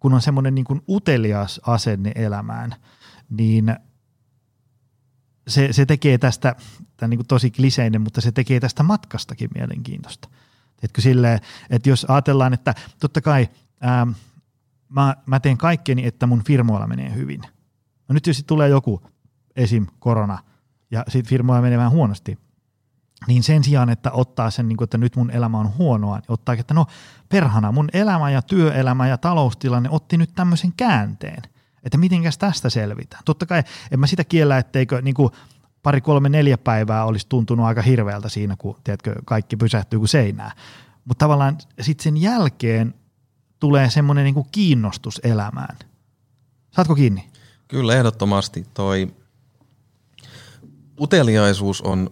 kun on semmoinen niin kuin utelias asenne elämään, niin se, se tekee tästä, tämä niin kuin tosi kliseinen, mutta se tekee tästä matkastakin mielenkiintoista. Etkö silleen, että jos ajatellaan, että totta kai ää, mä, mä teen kaikkeni, että mun firmoilla menee hyvin. No nyt jos tulee joku, esim. korona, ja sitten firmoilla menee vähän huonosti, niin sen sijaan, että ottaa sen, niin kuin, että nyt mun elämä on huonoa, niin ottaa, että no perhana, mun elämä ja työelämä ja taloustilanne otti nyt tämmöisen käänteen, että mitenkäs tästä selvitään. Totta kai en mä sitä kiellä, etteikö niin kuin pari, kolme, neljä päivää olisi tuntunut aika hirveältä siinä, kun tiedätkö, kaikki pysähtyy kuin seinää. Mutta tavallaan sitten sen jälkeen tulee semmoinen niin kiinnostus elämään. Saatko kiinni?
Kyllä, ehdottomasti. Toi uteliaisuus on,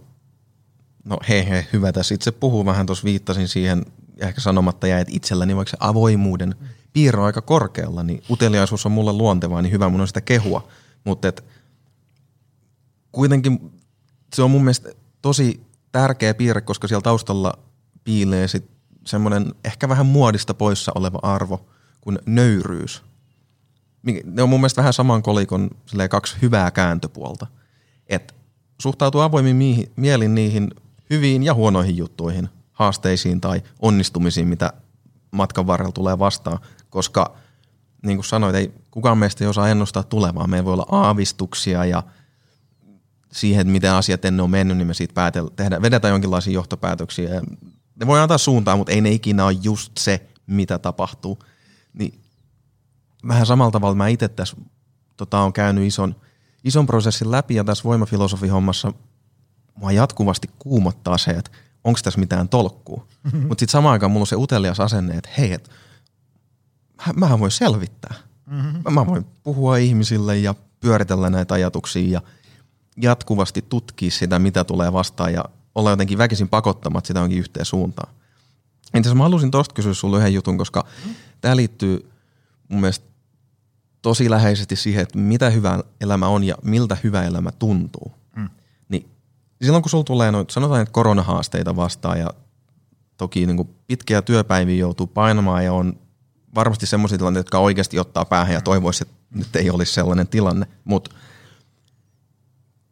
no hei hei, hyvä tässä itse puhuu vähän, tuossa viittasin siihen, ehkä sanomatta jäi, että itselläni vaikka se avoimuuden piirro aika korkealla, niin uteliaisuus on mulle luontevaa, niin hyvä mun on sitä kehua. Mutta kuitenkin se on mun mielestä tosi tärkeä piirre, koska siellä taustalla piilee sit semmoinen ehkä vähän muodista poissa oleva arvo kuin nöyryys. Ne on mun mielestä vähän saman kolikon kaksi hyvää kääntöpuolta. Et suhtautuu avoimin miihin, mielin niihin hyviin ja huonoihin juttuihin, haasteisiin tai onnistumisiin, mitä matkan varrella tulee vastaan, koska niin kuin sanoit, ei kukaan meistä ei osaa ennustaa tulevaa. Meillä voi olla aavistuksia ja siihen, että miten asiat ennen on mennyt, niin me siitä päätellä, tehdä, vedetään jonkinlaisia johtopäätöksiä. Ne voi antaa suuntaa, mutta ei ne ikinä ole just se, mitä tapahtuu. Vähän samalla tavalla mä itse tässä tota, on käynyt ison, ison prosessin läpi ja tässä voimafilosofihommassa mua jatkuvasti kuumottaa se, että onko tässä mitään tolkkua. Mm-hmm. Mutta sitten samaan aikaan mulla on se utelias asenne, että hei, et, mähän voin selvittää. Mm-hmm. Mä voin puhua ihmisille ja pyöritellä näitä ajatuksia ja jatkuvasti tutkia sitä, mitä tulee vastaan ja olla jotenkin väkisin pakottamat sitä onkin yhteen suuntaan. Entäs mä halusin tosta kysyä sulle yhden jutun, koska mm. tämä liittyy mun mielestä tosi läheisesti siihen, että mitä hyvä elämä on ja miltä hyvä elämä tuntuu. Mm. Niin silloin kun sulla tulee noin, sanotaan, että koronahaasteita vastaan ja toki niin kuin pitkiä työpäiviä joutuu painamaan ja on varmasti semmoisia tilanteita, jotka oikeasti ottaa päähän ja toivoisi, että nyt ei olisi sellainen tilanne, mutta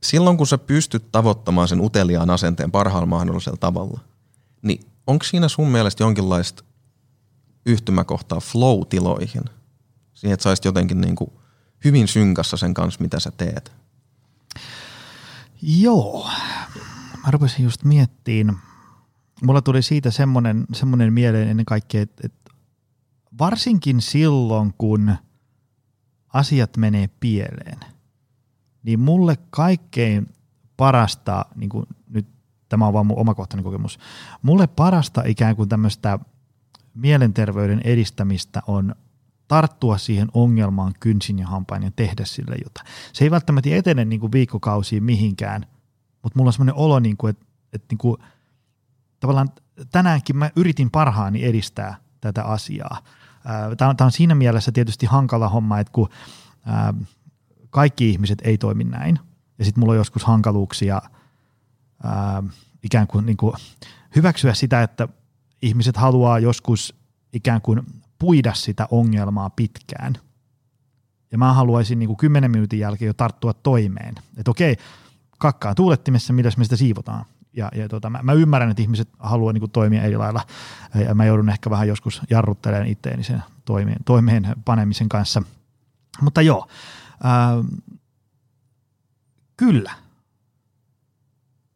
silloin kun sä pystyt tavoittamaan sen uteliaan asenteen parhaalla mahdollisella tavalla, niin onko siinä sun mielestä jonkinlaista yhtymäkohtaa flow-tiloihin? Siihen, että saisit jotenkin niin kuin hyvin synkassa sen kanssa, mitä sä teet.
Joo. Mä rupesin just miettiin. Mulla tuli siitä semmoinen, semmoinen mieleen ennen kaikkea, että, että varsinkin silloin, kun asiat menee pieleen, niin mulle kaikkein parasta, niin kuin nyt tämä on vaan mun omakohtainen kokemus, mulle parasta ikään kuin tämmöistä mielenterveyden edistämistä on tarttua siihen ongelmaan kynsin ja hampain ja tehdä sille jotain. Se ei välttämättä etene niin kuin viikkokausiin mihinkään, mutta mulla on semmoinen olo, niin kuin, että, että niin kuin, tavallaan tänäänkin mä yritin parhaani edistää tätä asiaa. Tämä on, siinä mielessä tietysti hankala homma, että kun kaikki ihmiset ei toimi näin. Ja sitten mulla on joskus hankaluuksia ää, ikään kuin, niin kuin hyväksyä sitä, että ihmiset haluaa joskus ikään kuin puida sitä ongelmaa pitkään. Ja mä haluaisin niin kuin kymmenen minuutin jälkeen jo tarttua toimeen. Että okei, kakkaa tuulettimessa, millä me sitä siivotaan. Ja, ja tota, mä, mä, ymmärrän, että ihmiset haluaa niin kuin, toimia eri lailla. Ja mä joudun ehkä vähän joskus jarruttelemaan itteeni sen toimeen, toimeen panemisen kanssa. Mutta joo, ää, Kyllä.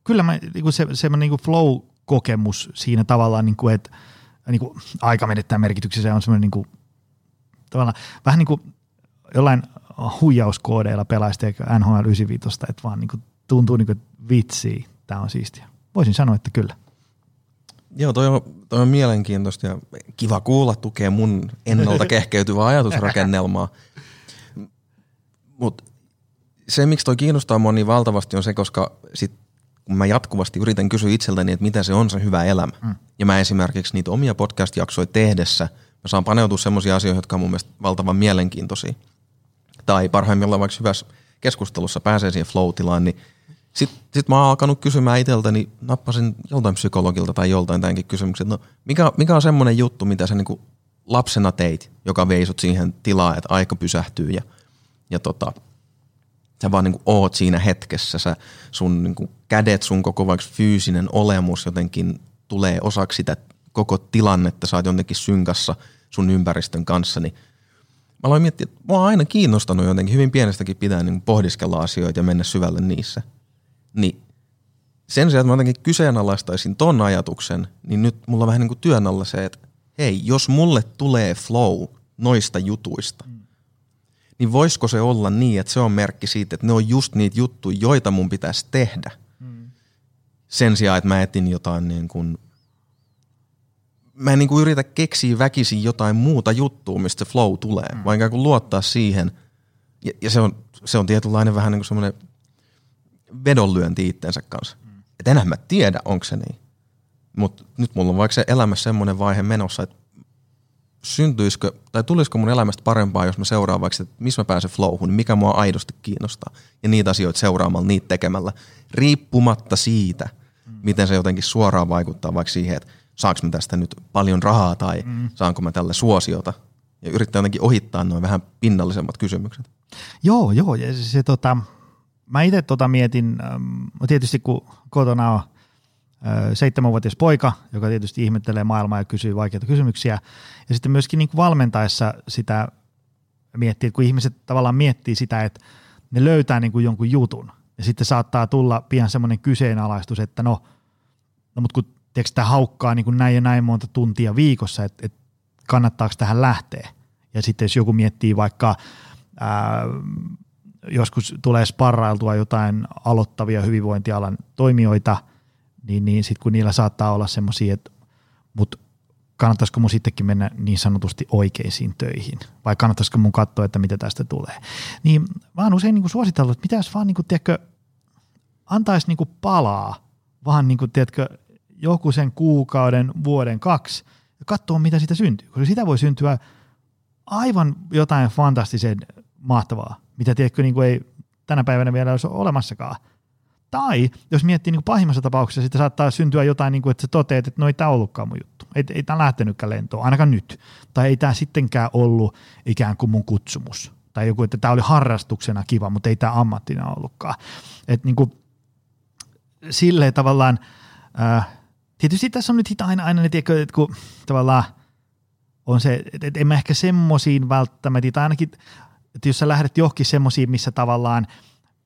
Kyllä mä, niin se, semmoinen niin flow-kokemus siinä tavallaan, niin kuin, että niin kuin aika menettää merkityksessä on semmoinen niin kuin, tavallaan vähän niin kuin jollain huijauskoodeilla pelaisi NHL 95, että vaan niin kuin tuntuu niin kuin, vitsi, tämä on siistiä. Voisin sanoa, että kyllä.
Joo, toi on, toi on mielenkiintoista ja kiva kuulla tukee mun ennalta kehkeytyvää ajatusrakennelmaa. Mutta se, miksi toi kiinnostaa mua niin valtavasti on se, koska sit, kun mä jatkuvasti yritän kysyä itseltäni, että mitä se on se hyvä elämä. Mm. Ja mä esimerkiksi niitä omia podcast-jaksoja tehdessä, mä saan paneutua semmoisiin asioihin, jotka on mun mielestä valtavan mielenkiintoisia. Tai parhaimmillaan vaikka hyvässä keskustelussa pääsee siihen flow-tilaan, niin sitten sit mä oon alkanut kysymään itseltäni, nappasin joltain psykologilta tai joltain tämänkin kysymyksen, no mikä, mikä on semmoinen juttu, mitä sä niinku lapsena teit, joka veisut siihen tilaan, että aika pysähtyy ja, ja tota, sä vaan niinku oot siinä hetkessä, sä, sun niinku kädet, sun koko vaikka fyysinen olemus jotenkin tulee osaksi sitä koko tilannetta, sä oot jotenkin synkassa sun ympäristön kanssa, niin mä aloin miettiä, että mua on aina kiinnostanut jotenkin hyvin pienestäkin pitää niin pohdiskella asioita ja mennä syvälle niissä. Niin sen sijaan, että mä jotenkin kyseenalaistaisin ton ajatuksen, niin nyt mulla on vähän niin kuin työn alla se, että hei, jos mulle tulee flow noista jutuista. Niin voisiko se olla niin, että se on merkki siitä, että ne on just niitä juttuja, joita mun pitäisi tehdä. Mm. Sen sijaan, että mä etin jotain niin kuin, mä en niin kuin yritä keksiä väkisin jotain muuta juttua, mistä se flow tulee, mm. vaan ikään kuin luottaa siihen. Ja, ja se, on, se on tietynlainen vähän niin kuin semmoinen vedonlyönti itsensä kanssa. Mm. Että enää mä tiedä, onko se niin. Mutta nyt mulla on vaikka se elämässä semmoinen vaihe menossa, että syntyisikö, tai tulisiko mun elämästä parempaa, jos mä seuraan vaikka, että missä mä pääsen flowhun, mikä mua aidosti kiinnostaa. Ja niitä asioita seuraamalla, niitä tekemällä, riippumatta siitä, mm. miten se jotenkin suoraan vaikuttaa vaikka siihen, että saanko mä tästä nyt paljon rahaa tai mm. saanko mä tälle suosiota. Ja yrittää jotenkin ohittaa noin vähän pinnallisemmat kysymykset.
Joo, joo. Ja se, se tota, mä itse tota mietin, ähm, tietysti kun kotona on seitsemänvuotias poika, joka tietysti ihmettelee maailmaa ja kysyy vaikeita kysymyksiä. Ja sitten myöskin niin kuin valmentaessa sitä miettii, että kun ihmiset tavallaan miettii sitä, että ne löytää niin kuin jonkun jutun, ja sitten saattaa tulla pian semmoinen kyseenalaistus, että no, no mutta kun tiedätkö, tämä haukkaa niin kuin näin ja näin monta tuntia viikossa, että, että kannattaako tähän lähteä. Ja sitten jos joku miettii vaikka ää, joskus tulee sparrailtua jotain aloittavia hyvinvointialan toimijoita, niin, niin sitten kun niillä saattaa olla semmoisia, että mut kannattaisiko mun sittenkin mennä niin sanotusti oikeisiin töihin, vai kannattaisiko mun katsoa, että mitä tästä tulee. Niin mä oon usein niin suositellut, että mitä jos vaan niin kuin, tiedätkö, antaisi niin palaa, vaan niin kuin, tiedätkö, joku sen kuukauden, vuoden, kaksi, ja katsoa, mitä siitä syntyy. Koska sitä voi syntyä aivan jotain fantastisen mahtavaa mitä tiedätkö, niin kuin ei tänä päivänä vielä olisi olemassakaan. Tai jos miettii niin kuin pahimmassa tapauksessa, sitten saattaa syntyä jotain, niin kuin, että sä toteat, että no ei tämä ollutkaan mun juttu. Ei, ei tämä lähtenytkään lentoon, ainakaan nyt. Tai ei tämä sittenkään ollut ikään kuin mun kutsumus. Tai joku, että tämä oli harrastuksena kiva, mutta ei tämä ammattina ollutkaan. Että niin kuin, silleen tavallaan, äh, tietysti tässä on nyt aina, aina ne, tiedätkö, että kun tavallaan on se, että, että en mä ehkä semmoisiin välttämättä, tai ainakin että jos sä lähdet johonkin semmoisiin, missä tavallaan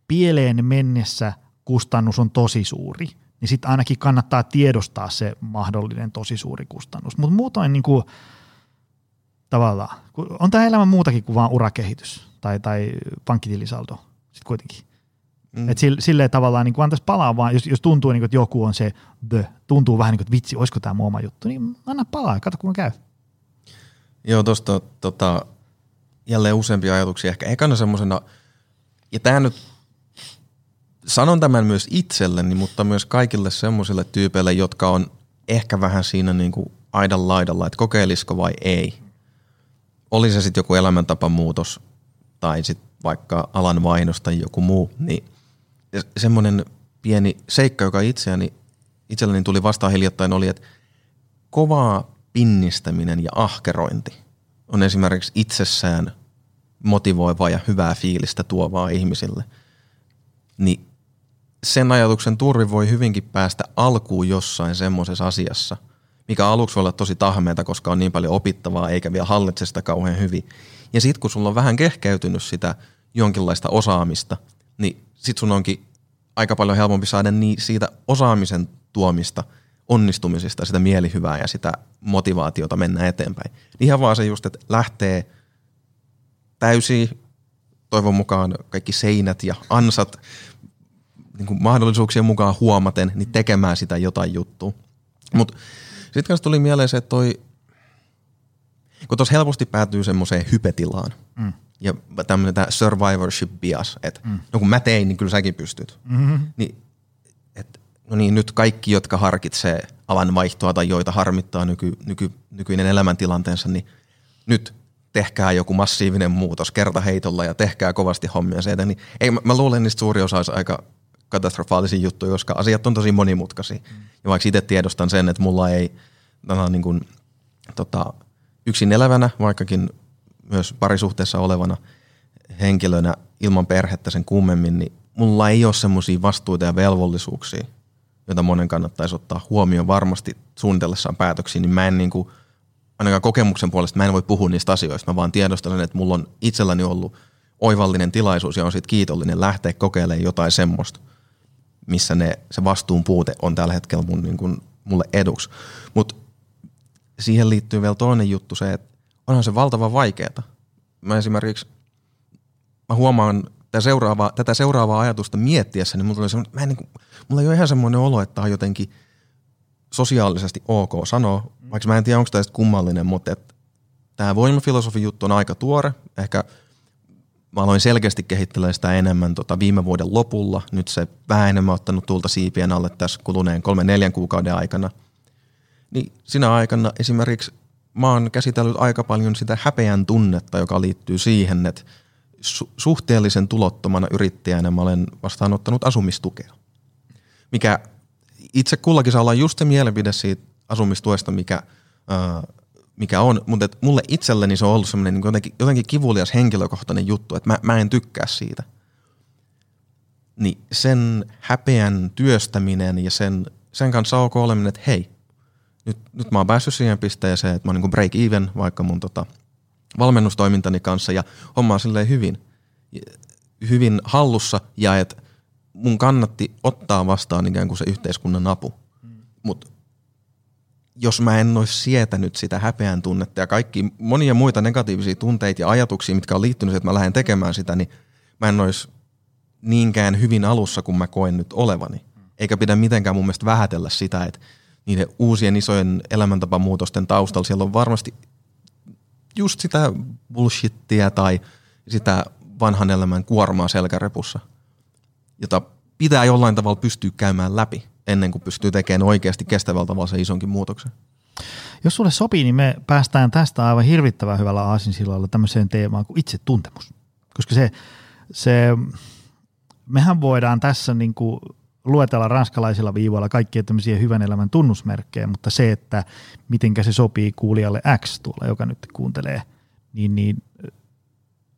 pieleen mennessä kustannus on tosi suuri, niin sitten ainakin kannattaa tiedostaa se mahdollinen tosi suuri kustannus. Mutta muutoin niin kuin, tavallaan, on tämä elämä muutakin kuin vain urakehitys tai, tai pankkitilisaldo sitten kuitenkin. Mm. Että sille, silleen tavallaan niin antaisi palaa vaan, jos, jos tuntuu, niin kuin, että joku on se the, tuntuu vähän niin kuin, että vitsi, olisiko tämä mun oma juttu, niin anna palaa ja katso, kuinka käy.
Joo, tuosta tota, jälleen useampia ajatuksia. Ehkä ekana semmoisena, ja tämä nyt, sanon tämän myös itselleni, mutta myös kaikille semmoisille tyypeille, jotka on ehkä vähän siinä niin kuin aidan laidalla, että kokeilisiko vai ei. Oli se sitten joku elämäntapamuutos tai sitten vaikka alan vaihdos tai joku muu, niin semmoinen pieni seikka, joka itseäni, itselleni tuli vastaan hiljattain, oli, että kovaa pinnistäminen ja ahkerointi on esimerkiksi itsessään motivoivaa ja hyvää fiilistä tuovaa ihmisille, niin sen ajatuksen turvi voi hyvinkin päästä alkuun jossain semmoisessa asiassa, mikä aluksi voi olla tosi tahmeita, koska on niin paljon opittavaa eikä vielä hallitse sitä kauhean hyvin. Ja sitten kun sulla on vähän kehkeytynyt sitä jonkinlaista osaamista, niin sitten sun onkin aika paljon helpompi saada niin siitä osaamisen tuomista onnistumisesta, sitä mielihyvää ja sitä motivaatiota mennä eteenpäin. Ihan vaan se just, että lähtee – täysi, toivon mukaan kaikki seinät ja ansat niin kuin mahdollisuuksien mukaan huomaten, niin tekemään sitä jotain juttua. Mutta Sitten kanssa tuli mieleen se, että toi, kun tuossa helposti päätyy semmoiseen hypetilaan. Mm. Ja tämmöinen tämä survivorship bias, että mm. no kun mä tein, niin kyllä säkin pystyt. Mm-hmm. Niin, et, no niin, nyt kaikki, jotka harkitsee alan vaihtoa tai joita harmittaa nyky, nyky, nykyinen elämäntilanteensa, niin nyt tehkää joku massiivinen muutos kertaheitolla ja tehkää kovasti hommia se Niin ei, mä, mä luulen, että suurin osa olisi aika katastrofaalisia juttuja, koska asiat on tosi monimutkaisia. Mm. Ja vaikka itse tiedostan sen, että mulla ei niin kuin, tota, yksin elävänä, vaikkakin myös parisuhteessa olevana henkilönä ilman perhettä sen kummemmin, niin mulla ei ole semmoisia vastuita ja velvollisuuksia, joita monen kannattaisi ottaa huomioon varmasti suunnitellessaan päätöksiä, niin mä en niin kuin, ainakaan kokemuksen puolesta mä en voi puhua niistä asioista, mä vaan tiedostan, että mulla on itselläni ollut oivallinen tilaisuus ja on sitten kiitollinen lähteä kokeilemaan jotain semmoista, missä ne, se vastuun puute on tällä hetkellä mun, niin kuin, mulle eduksi. Mutta siihen liittyy vielä toinen juttu se, että onhan se valtavan vaikeaa. Mä esimerkiksi, mä huomaan tätä seuraavaa, tätä seuraavaa ajatusta miettiessä, niin mulla, oli mä en, niin kuin, mulla ei ole ihan semmoinen olo, että on jotenkin sosiaalisesti ok sanoa, vaikka mä en tiedä, onko tämä kummallinen, mutta tämä voimafilosofi juttu on aika tuore. Ehkä mä aloin selkeästi kehittelemään sitä enemmän tota viime vuoden lopulla. Nyt se vähän enemmän ottanut tulta siipien alle tässä kuluneen kolmen neljän kuukauden aikana. Niin sinä aikana esimerkiksi mä oon käsitellyt aika paljon sitä häpeän tunnetta, joka liittyy siihen, että su- suhteellisen tulottomana yrittäjänä mä olen vastaanottanut asumistukea. Mikä itse kullakin saa olla just se mielipide siitä asumistuesta, mikä, äh, mikä on, mutta et mulle itselleni se on ollut semmoinen niin jotenkin, jotenkin kivulias henkilökohtainen juttu, että mä, mä en tykkää siitä. Niin sen häpeän työstäminen ja sen, sen kanssa ok oleminen, että hei, nyt, nyt mä oon päässyt siihen pisteeseen, että mä oon niin break even vaikka mun tota, valmennustoimintani kanssa ja homma on silleen hyvin, hyvin hallussa ja että mun kannatti ottaa vastaan ikään kuin se yhteiskunnan apu. Mutta jos mä en olisi sietänyt sitä häpeän tunnetta ja kaikki monia muita negatiivisia tunteita ja ajatuksia, mitkä on liittynyt siihen, että mä lähden tekemään sitä, niin mä en olisi niinkään hyvin alussa kuin mä koen nyt olevani. Eikä pidä mitenkään mun mielestä vähätellä sitä, että niiden uusien isojen elämäntapamuutosten taustalla siellä on varmasti just sitä bullshittia tai sitä vanhan elämän kuormaa selkärepussa, jota pitää jollain tavalla pystyä käymään läpi ennen kuin pystyy tekemään oikeasti kestävällä tavalla se isonkin muutoksen.
Jos sulle sopii, niin me päästään tästä aivan hirvittävän hyvällä aasinsillalla tämmöiseen teemaan kuin itsetuntemus. Koska se, se mehän voidaan tässä niin kuin luetella ranskalaisilla viivoilla kaikkia tämmöisiä hyvän elämän tunnusmerkkejä, mutta se, että mitenkä se sopii kuulijalle X tuolla, joka nyt kuuntelee, niin, niin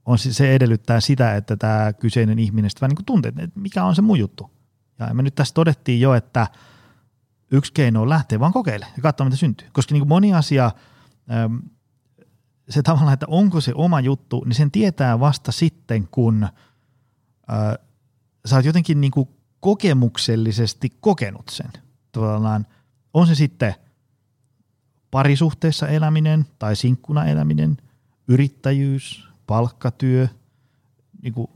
on, se edellyttää sitä, että tämä kyseinen ihminen sitten vähän niin tuntee, että mikä on se mun juttu. Ja me nyt tässä todettiin jo, että yksi keino on lähteä vaan kokeilemaan ja katsoa, mitä syntyy. Koska niin kuin moni asia, se tavallaan, että onko se oma juttu, niin sen tietää vasta sitten, kun sä oot jotenkin niin kuin kokemuksellisesti kokenut sen. Tavallaan on se sitten parisuhteessa eläminen tai sinkkuna eläminen, yrittäjyys, palkkatyö, niin kuin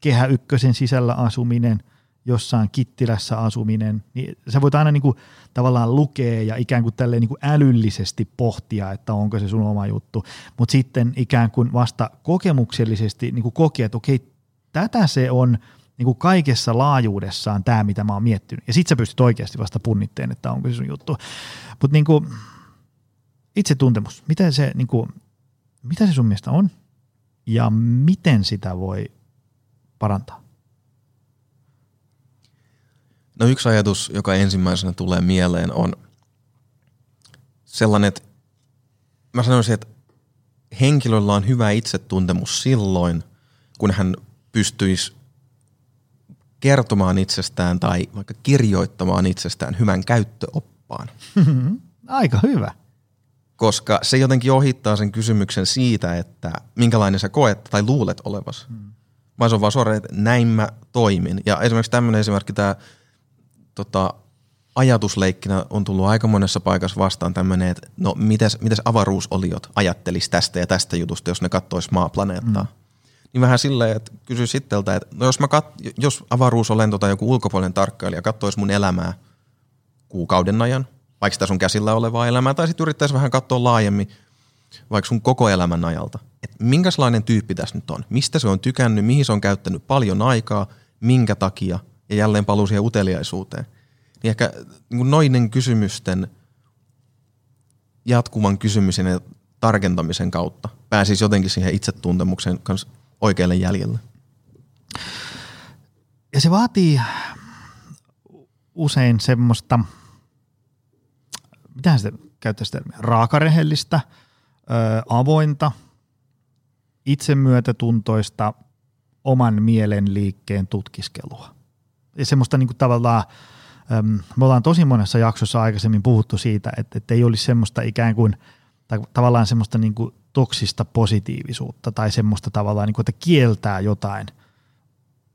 kehä ykkösen sisällä asuminen, jossain kittilässä asuminen, niin sä voit aina niin kuin tavallaan lukea ja ikään kuin, tälleen niin kuin älyllisesti pohtia, että onko se sun oma juttu, mutta sitten ikään kuin vasta kokemuksellisesti niin kuin kokea, että okei, tätä se on – niin kuin kaikessa laajuudessaan tämä, mitä mä oon miettinyt. Ja sit sä pystyt oikeasti vasta punnitteen, että onko se sun juttu. Mutta niin kuin, itse tuntemus, mitä se, niin kuin, mitä se sun mielestä on ja miten sitä voi parantaa?
No yksi ajatus, joka ensimmäisenä tulee mieleen on sellainen, että mä sanoisin, että henkilöllä on hyvä itsetuntemus silloin, kun hän pystyisi kertomaan itsestään tai vaikka kirjoittamaan itsestään hyvän käyttöoppaan.
Aika hyvä.
Koska se jotenkin ohittaa sen kysymyksen siitä, että minkälainen sä koet tai luulet olevas. Hmm. Vaan se on vaan suoraan, että näin mä toimin. Ja esimerkiksi tämmöinen esimerkki, tämä tota, ajatusleikkinä on tullut aika monessa paikassa vastaan tämmöinen, että no mitäs, mitäs avaruusoliot ajattelis tästä ja tästä jutusta, jos ne kattois maaplaneettaa. Hmm niin vähän silleen, että kysy sitteltä, että no jos, mä kat, jos avaruusolento tai joku ulkopuolinen tarkkailija katsoisi mun elämää kuukauden ajan, vaikka sitä sun käsillä olevaa elämää, tai sitten yrittäisi vähän katsoa laajemmin, vaikka sun koko elämän ajalta, että minkälainen tyyppi tässä nyt on, mistä se on tykännyt, mihin se on käyttänyt paljon aikaa, minkä takia, ja jälleen paluu siihen uteliaisuuteen. Niin ehkä niin noiden kysymysten jatkuvan kysymisen ja tarkentamisen kautta pääsisi jotenkin siihen itsetuntemuksen kanssa oikealle jäljelle.
Ja se vaatii usein semmoista, mitä se käyttäisi termiä, raakarehellistä, avointa, itsemyötätuntoista oman mielen liikkeen tutkiskelua. Ja semmoista niin kuin tavallaan, me ollaan tosi monessa jaksossa aikaisemmin puhuttu siitä, että, että ei olisi semmoista ikään kuin, tai tavallaan semmoista niin kuin toksista positiivisuutta tai semmoista tavallaan, niin kuin, että kieltää jotain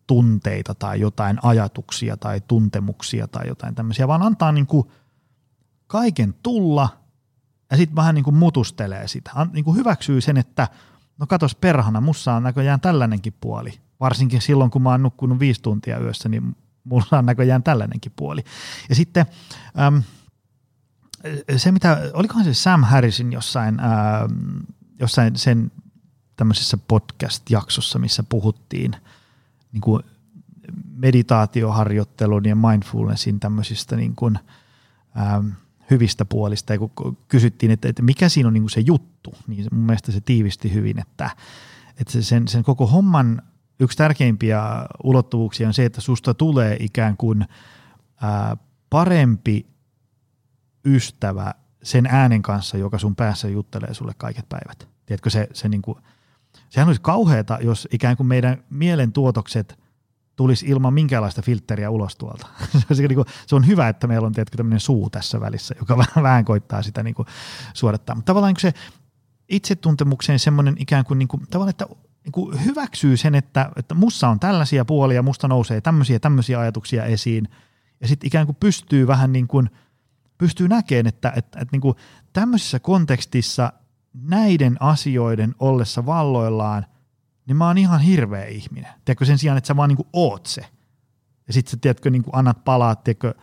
tunteita tai jotain ajatuksia tai tuntemuksia tai jotain tämmöisiä, vaan antaa niin kuin kaiken tulla ja sitten vähän niin kuin mutustelee sitä. Niin kuin hyväksyy sen, että no katos perhana, mussa on näköjään tällainenkin puoli. Varsinkin silloin, kun mä oon nukkunut viisi tuntia yössä, niin mulla on näköjään tällainenkin puoli. Ja sitten äm, se, mitä, olikohan se Sam Harrisin jossain, äm, jossain sen tämmöisessä podcast-jaksossa, missä puhuttiin niin kuin meditaatioharjoittelun ja mindfulnessin tämmöisistä niin kuin, äm, hyvistä puolista. Ja kun kysyttiin, että, että mikä siinä on niin kuin se juttu, niin mun mielestä se tiivisti hyvin, että, että sen, sen koko homman yksi tärkeimpiä ulottuvuuksia on se, että susta tulee ikään kuin ää, parempi ystävä sen äänen kanssa, joka sun päässä juttelee sulle kaiket päivät. Tiedätkö, se, se niin kuin, sehän olisi kauheata, jos ikään kuin meidän mielen tuotokset tulisi ilman minkäänlaista filtteriä ulos tuolta. se, niin kuin, se on hyvä, että meillä on tiedätkö, tämmöinen suu tässä välissä, joka vähän, koittaa sitä niin kuin, suodattaa. Mutta tavallaan se itsetuntemukseen semmoinen ikään kuin, niin kuin tavallaan, että niin hyväksyy sen, että, että mussa on tällaisia puolia, musta nousee tämmöisiä tämmöisiä ajatuksia esiin, ja sitten ikään kuin pystyy vähän niin kuin, pystyy näkemään, että, että, että niin kuin tämmöisessä kontekstissa näiden asioiden ollessa valloillaan, niin mä oon ihan hirveä ihminen. Tiedätkö, sen sijaan, että sä vaan niin kuin oot se. Ja sitten sä, tiedätkö, niin kuin annat palaa, tiedätkö,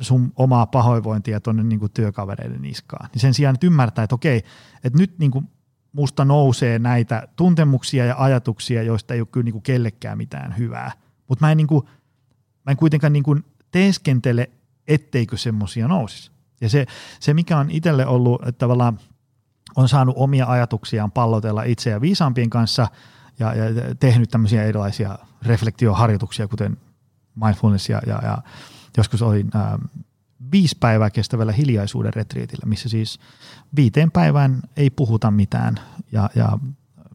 sun omaa pahoinvointia tuonne niin työkavereiden niskaan. Niin sen sijaan, että ymmärtää, että okei, että nyt niin kuin musta nousee näitä tuntemuksia ja ajatuksia, joista ei ole kyllä niinku kellekään mitään hyvää. Mutta mä, en niinku, mä en kuitenkaan niinku teeskentele, etteikö semmoisia nousisi. Ja se, se, mikä on itselle ollut, että tavallaan on saanut omia ajatuksiaan pallotella itse ja viisaampien kanssa ja, ja tehnyt tämmöisiä erilaisia reflektioharjoituksia, kuten mindfulness ja, ja, ja joskus olin ää, viisi päivää kestävällä hiljaisuuden retriitillä, missä siis viiteen päivään ei puhuta mitään ja, ja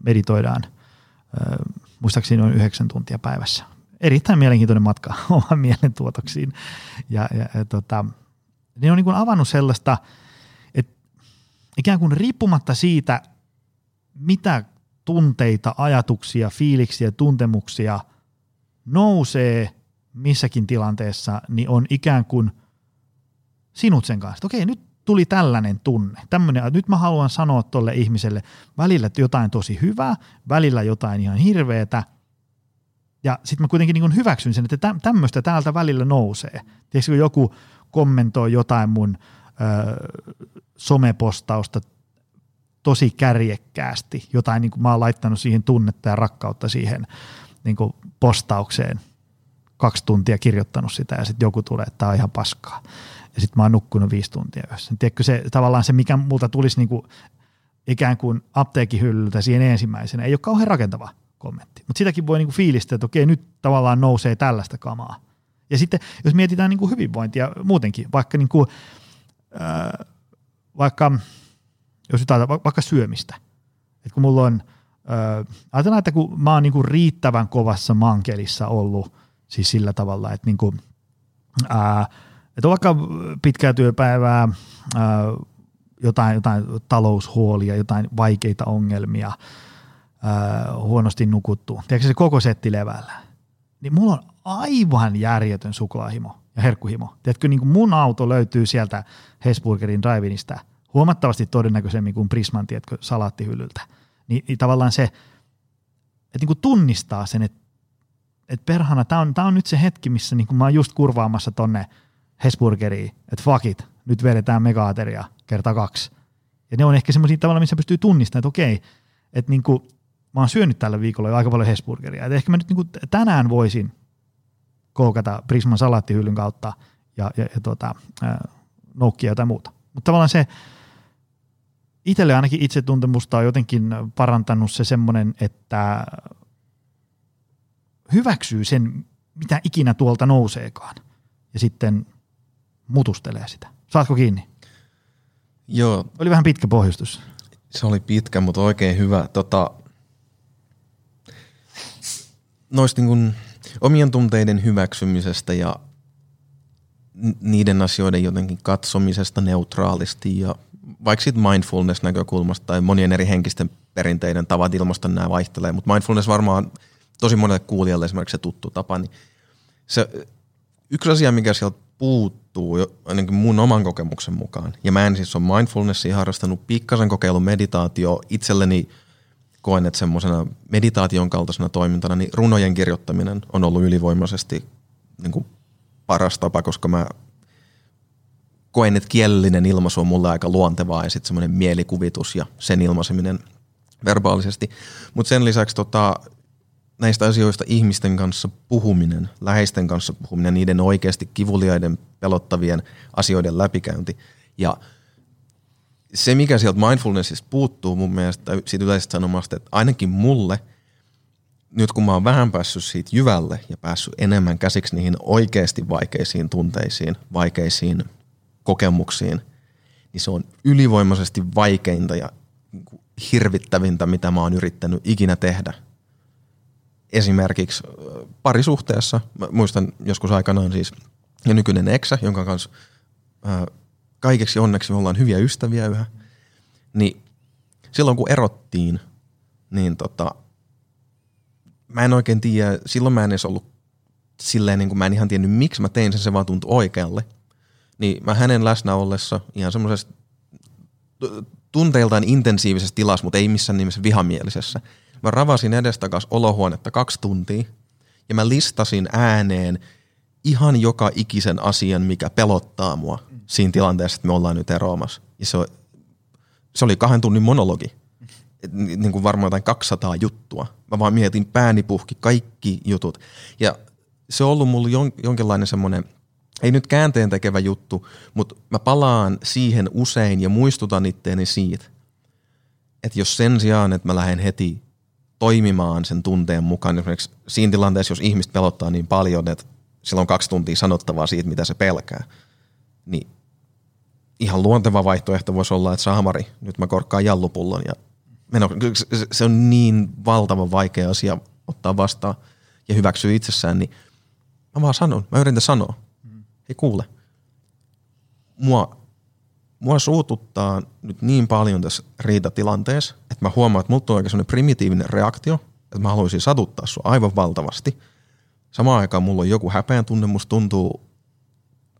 meditoidaan äh, muistaakseni noin yhdeksän tuntia päivässä. Erittäin mielenkiintoinen matka oman mielen tuotoksiin. Ja, ja, ja tota, ne on niin kuin avannut sellaista, että ikään kuin riippumatta siitä, mitä tunteita, ajatuksia, fiiliksiä, tuntemuksia nousee missäkin tilanteessa, niin on ikään kuin – sinut sen kanssa. Okei, nyt tuli tällainen tunne. Tämmönen, nyt mä haluan sanoa tolle ihmiselle välillä jotain tosi hyvää, välillä jotain ihan hirveetä. Ja sitten mä kuitenkin niin hyväksyn sen, että tämmöistä täältä välillä nousee. Tiedätkö, kun joku kommentoi jotain mun ö, somepostausta tosi kärjekkäästi, jotain niin mä oon laittanut siihen tunnetta ja rakkautta siihen niin postaukseen, kaksi tuntia kirjoittanut sitä ja sitten joku tulee, että tämä on ihan paskaa ja sitten mä oon nukkunut viisi tuntia yössä. Tiedätkö se tavallaan se, mikä multa tulisi niinku ikään kuin apteekin hyllyltä siihen ensimmäisenä, ei ole kauhean rakentava kommentti. Mutta sitäkin voi niinku fiilistää, että okei, nyt tavallaan nousee tällaista kamaa. Ja sitten jos mietitään niinku hyvinvointia muutenkin, vaikka, niinku, äh, vaikka jos jotain, vaikka syömistä. että kun mulla on, äh, ajatellaan, että kun mä oon niinku riittävän kovassa mankelissa ollut, siis sillä tavalla, että niinku, äh, että on vaikka pitkää työpäivää, jotain, jotain taloushuolia, jotain vaikeita ongelmia, huonosti nukuttu. Tiedätkö se koko setti levällä? Niin mulla on aivan järjetön suklaahimo ja herkkuhimo. Tiedätkö, niin kuin mun auto löytyy sieltä Hesburgerin drive huomattavasti todennäköisemmin kuin Prisman, tiedätkö, salaattihyllyltä. Niin, niin tavallaan se, että niin kuin tunnistaa sen, että, että perhana, tämä on, on nyt se hetki, missä niin kuin mä oon just kurvaamassa tonne – Hesburgeriin, että fuck it, nyt vedetään megaateria kerta kaksi. Ja ne on ehkä semmoisia tavalla, missä pystyy tunnistamaan, että okei, että niin kuin, mä oon syönyt tällä viikolla jo aika paljon Hesburgeria. Että ehkä mä nyt niin kuin tänään voisin koukata Prisman salaattihyllyn kautta ja, ja, ja tota, noukkia jotain muuta. Mutta tavallaan se, itselle ainakin itsetuntemusta on jotenkin parantanut se semmoinen, että hyväksyy sen, mitä ikinä tuolta nouseekaan. Ja sitten mutustelee sitä. Saatko kiinni?
Joo.
Oli vähän pitkä pohjustus.
Se oli pitkä, mutta oikein hyvä. Tota, noista niin kuin omien tunteiden hyväksymisestä ja niiden asioiden jotenkin katsomisesta neutraalisti ja vaikka siitä mindfulness-näkökulmasta tai monien eri henkisten perinteiden tavat ilmasta nämä vaihtelee, mutta mindfulness varmaan tosi monelle kuulijalle esimerkiksi se tuttu tapa, niin se yksi asia, mikä sieltä puuttuu, ainakin mun oman kokemuksen mukaan, ja mä en siis ole mindfulnessia harrastanut, pikkasen kokeilun meditaatio itselleni koen, että semmoisena meditaation kaltaisena toimintana, niin runojen kirjoittaminen on ollut ylivoimaisesti niin kuin paras tapa, koska mä koen, että kielellinen ilmaisu on mulle aika luontevaa ja sitten semmoinen mielikuvitus ja sen ilmaiseminen verbaalisesti. Mutta sen lisäksi tota, näistä asioista ihmisten kanssa puhuminen, läheisten kanssa puhuminen, niiden oikeasti kivuliaiden, pelottavien asioiden läpikäynti. Ja se, mikä sieltä mindfulnessista puuttuu mun mielestä, siitä yleisestä sanomasta, että ainakin mulle, nyt kun mä oon vähän päässyt siitä jyvälle ja päässyt enemmän käsiksi niihin oikeasti vaikeisiin tunteisiin, vaikeisiin kokemuksiin, niin se on ylivoimaisesti vaikeinta ja hirvittävintä, mitä mä oon yrittänyt ikinä tehdä. Esimerkiksi parisuhteessa, mä muistan joskus aikanaan siis, ja nykyinen eksä, jonka kanssa ää, kaikeksi onneksi me ollaan hyviä ystäviä yhä, niin silloin kun erottiin, niin tota, mä en oikein tiedä, silloin mä en edes ollut silleen, niin kuin mä en ihan tiennyt, miksi mä tein sen, se vaan tuntui oikealle. Niin mä hänen läsnä ollessa ihan semmoisessa tunteiltaan intensiivisessä tilassa, mutta ei missään nimessä vihamielisessä. Mä ravasin edestakas olohuonetta kaksi tuntia ja mä listasin ääneen ihan joka ikisen asian, mikä pelottaa mua siinä tilanteessa, että me ollaan nyt eroamassa. Ja se, se oli kahden tunnin monologi. Et, niin kuin varmaan jotain 200 juttua. Mä vaan mietin pääni puhki kaikki jutut. Ja se on ollut mulla jon, jonkinlainen semmoinen, ei nyt käänteen tekevä juttu, mutta mä palaan siihen usein ja muistutan itteeni siitä, että jos sen sijaan, että mä lähden heti toimimaan sen tunteen mukaan, esimerkiksi siinä tilanteessa, jos ihmistä pelottaa niin paljon, että sillä on kaksi tuntia sanottavaa siitä, mitä se pelkää, niin ihan luonteva vaihtoehto voisi olla, että Sahamari, nyt mä korkkaan jallupullon ja meno. Se on niin valtavan vaikea asia ottaa vastaan ja hyväksyä itsessään, niin mä vaan sanon, mä yritän sanoa. Hei kuule, mua, mua suututtaa nyt niin paljon tässä riitatilanteessa, että mä huomaan, että mulla on oikein primitiivinen reaktio, että mä haluaisin satuttaa sua aivan valtavasti. Samaan aikaan mulla on joku häpeän tunne, musta tuntuu,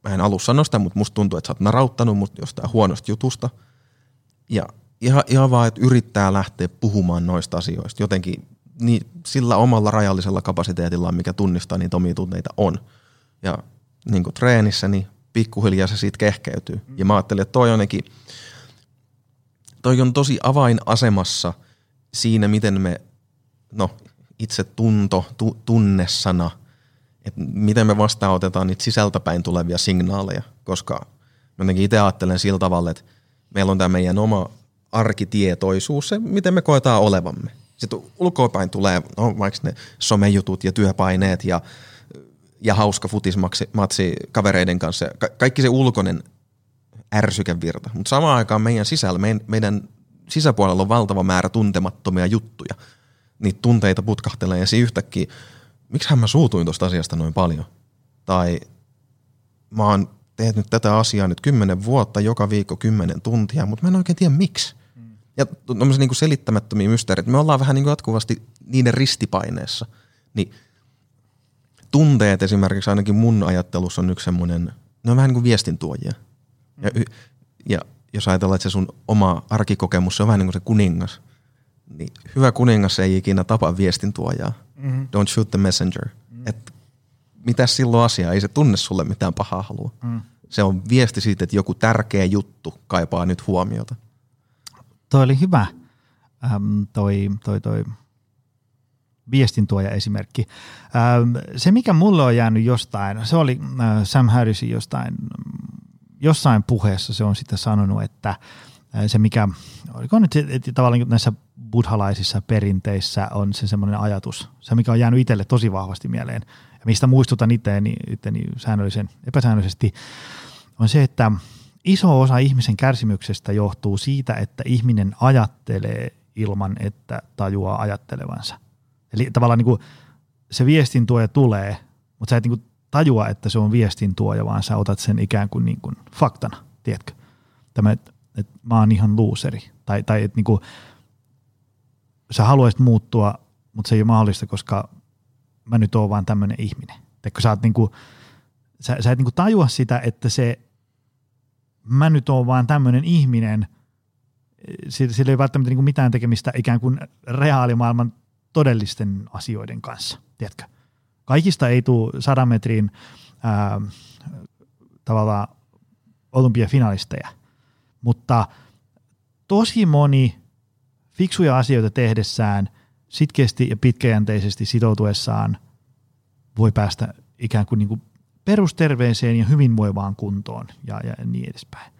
mä en alussa sano sitä, mutta musta tuntuu, että sä oot narauttanut mut jostain huonosta jutusta. Ja ihan, ihan vaan, että yrittää lähteä puhumaan noista asioista jotenkin niin, sillä omalla rajallisella kapasiteetilla, mikä tunnistaa niitä omia tunteita on. Ja niin kuin treenissä, niin pikkuhiljaa se siitä kehkeytyy. Mm. Ja mä ajattelin, että toi onnekin, toi on tosi avainasemassa siinä, miten me, no itse tunto, tu, tunnesana, että miten me vastaanotetaan niitä sisältäpäin tulevia signaaleja, koska jotenkin itse ajattelen sillä tavalla, että meillä on tämä meidän oma arkitietoisuus, se miten me koetaan olevamme. Sitten ulkoapäin tulee no, vaikka ne somejutut ja työpaineet ja, ja hauska futismatsi kavereiden kanssa. Ka- kaikki se ulkoinen ärsykevirta. Mutta samaan aikaan meidän sisällä, meidän, meidän sisäpuolella on valtava määrä tuntemattomia juttuja. Niitä tunteita putkahtelee ja siinä yhtäkkiä, miksihän mä suutuin tuosta asiasta noin paljon? Tai mä oon tehnyt tätä asiaa nyt kymmenen vuotta, joka viikko kymmenen tuntia, mutta mä en oikein tiedä miksi. Ja tämmöisiä niin selittämättömiä mysteereitä. Me ollaan vähän niin kuin jatkuvasti niiden ristipaineessa. Niin tunteet esimerkiksi ainakin mun ajattelussa on yksi semmoinen, ne on vähän niin kuin viestintuojia. Ja, ja jos ajatellaan, että se sun oma arkikokemus, se on vähän niin kuin se kuningas. Niin hyvä kuningas ei ikinä tapa viestintuojaa. Mm-hmm. Don't shoot the messenger. Mm-hmm. Et mitä silloin asiaa? Ei se tunne sulle mitään pahaa halua. Mm. Se on viesti siitä, että joku tärkeä juttu kaipaa nyt huomiota.
Toi oli hyvä, ähm, toi, toi, toi viestintuoja esimerkki. Ähm, se, mikä mulle on jäänyt jostain, se oli äh, Sam Harrisin jostain, jossain puheessa se on sitten sanonut, että äh, se mikä, oliko nyt että tavallaan näissä buddhalaisissa perinteissä on se semmoinen ajatus, se mikä on jäänyt itselle tosi vahvasti mieleen, ja mistä muistutan itseäni, itseäni säännöllisen, epäsäännöllisesti, on se, että iso osa ihmisen kärsimyksestä johtuu siitä, että ihminen ajattelee ilman, että tajuaa ajattelevansa. Eli tavallaan niin kuin se viestin tuoja tulee, mutta sä et niin kuin tajua, että se on viestin tuoja, vaan sä otat sen ikään kuin, niin kuin faktana, tiedätkö? Tämä, että, että mä oon ihan luuseri. Tai, tai että niin kuin, sä haluaisit muuttua, mutta se ei ole mahdollista, koska mä nyt oon vaan tämmöinen ihminen. Teekö sä, oot niin kuin, sä, sä et niin kuin tajua sitä, että se mä nyt oon vaan tämmöinen ihminen, sillä ei välttämättä niin mitään tekemistä ikään kuin reaalimaailman todellisten asioiden kanssa, tiedätkö? Kaikista ei tule sadan metrin ää, tavallaan olympiafinalisteja, mutta tosi moni fiksuja asioita tehdessään, sitkeästi ja pitkäjänteisesti sitoutuessaan voi päästä ikään kuin, niin kuin perusterveeseen ja hyvinvoivaan kuntoon ja, ja niin edespäin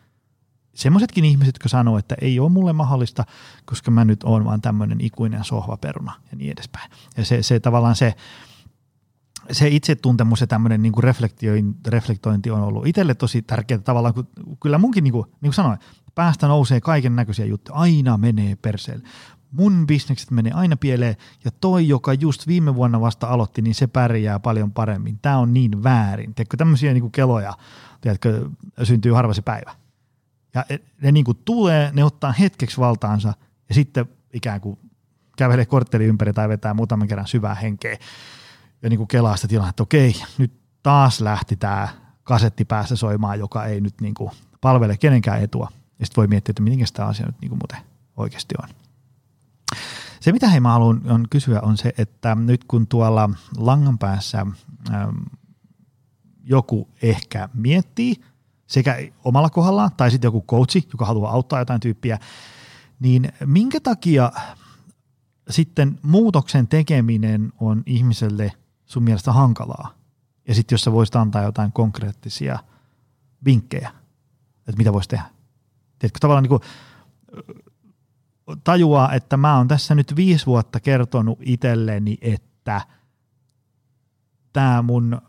semmoisetkin ihmiset, jotka sanoo, että ei ole mulle mahdollista, koska mä nyt oon vaan tämmöinen ikuinen sohvaperuna ja niin edespäin. Ja se, se tavallaan se, se itsetuntemus ja tämmöinen niin kuin reflektointi on ollut itselle tosi tärkeää tavallaan, kun kyllä munkin, niin kuin, niin kuin sanoin, päästä nousee kaiken näköisiä juttuja, aina menee perseelle. Mun bisnekset menee aina pieleen ja toi, joka just viime vuonna vasta aloitti, niin se pärjää paljon paremmin. Tämä on niin väärin. Tiedätkö, tämmöisiä niin kuin keloja, tiedätkö, syntyy harva se päivä. Ja ne niin kuin tulee, ne ottaa hetkeksi valtaansa ja sitten ikään kuin kävelee kortteli ympäri tai vetää muutaman kerran syvää henkeä ja niin kuin kelaa sitä tilaa, että okei, nyt taas lähti tämä kasetti päässä soimaan, joka ei nyt niin kuin palvele kenenkään etua. Ja sitten voi miettiä, että miten tämä asia nyt niin kuin muuten oikeasti on. Se, mitä hei mä haluan on kysyä, on se, että nyt kun tuolla langan päässä joku ehkä miettii – sekä omalla kohdallaan tai sitten joku coachi, joka haluaa auttaa jotain tyyppiä, niin minkä takia sitten muutoksen tekeminen on ihmiselle sun mielestä hankalaa? Ja sitten jos sä voisit antaa jotain konkreettisia vinkkejä, että mitä voisi tehdä. Tiedätkö, tavallaan niin kuin tajuaa, että mä oon tässä nyt viisi vuotta kertonut itselleni, että tämä mun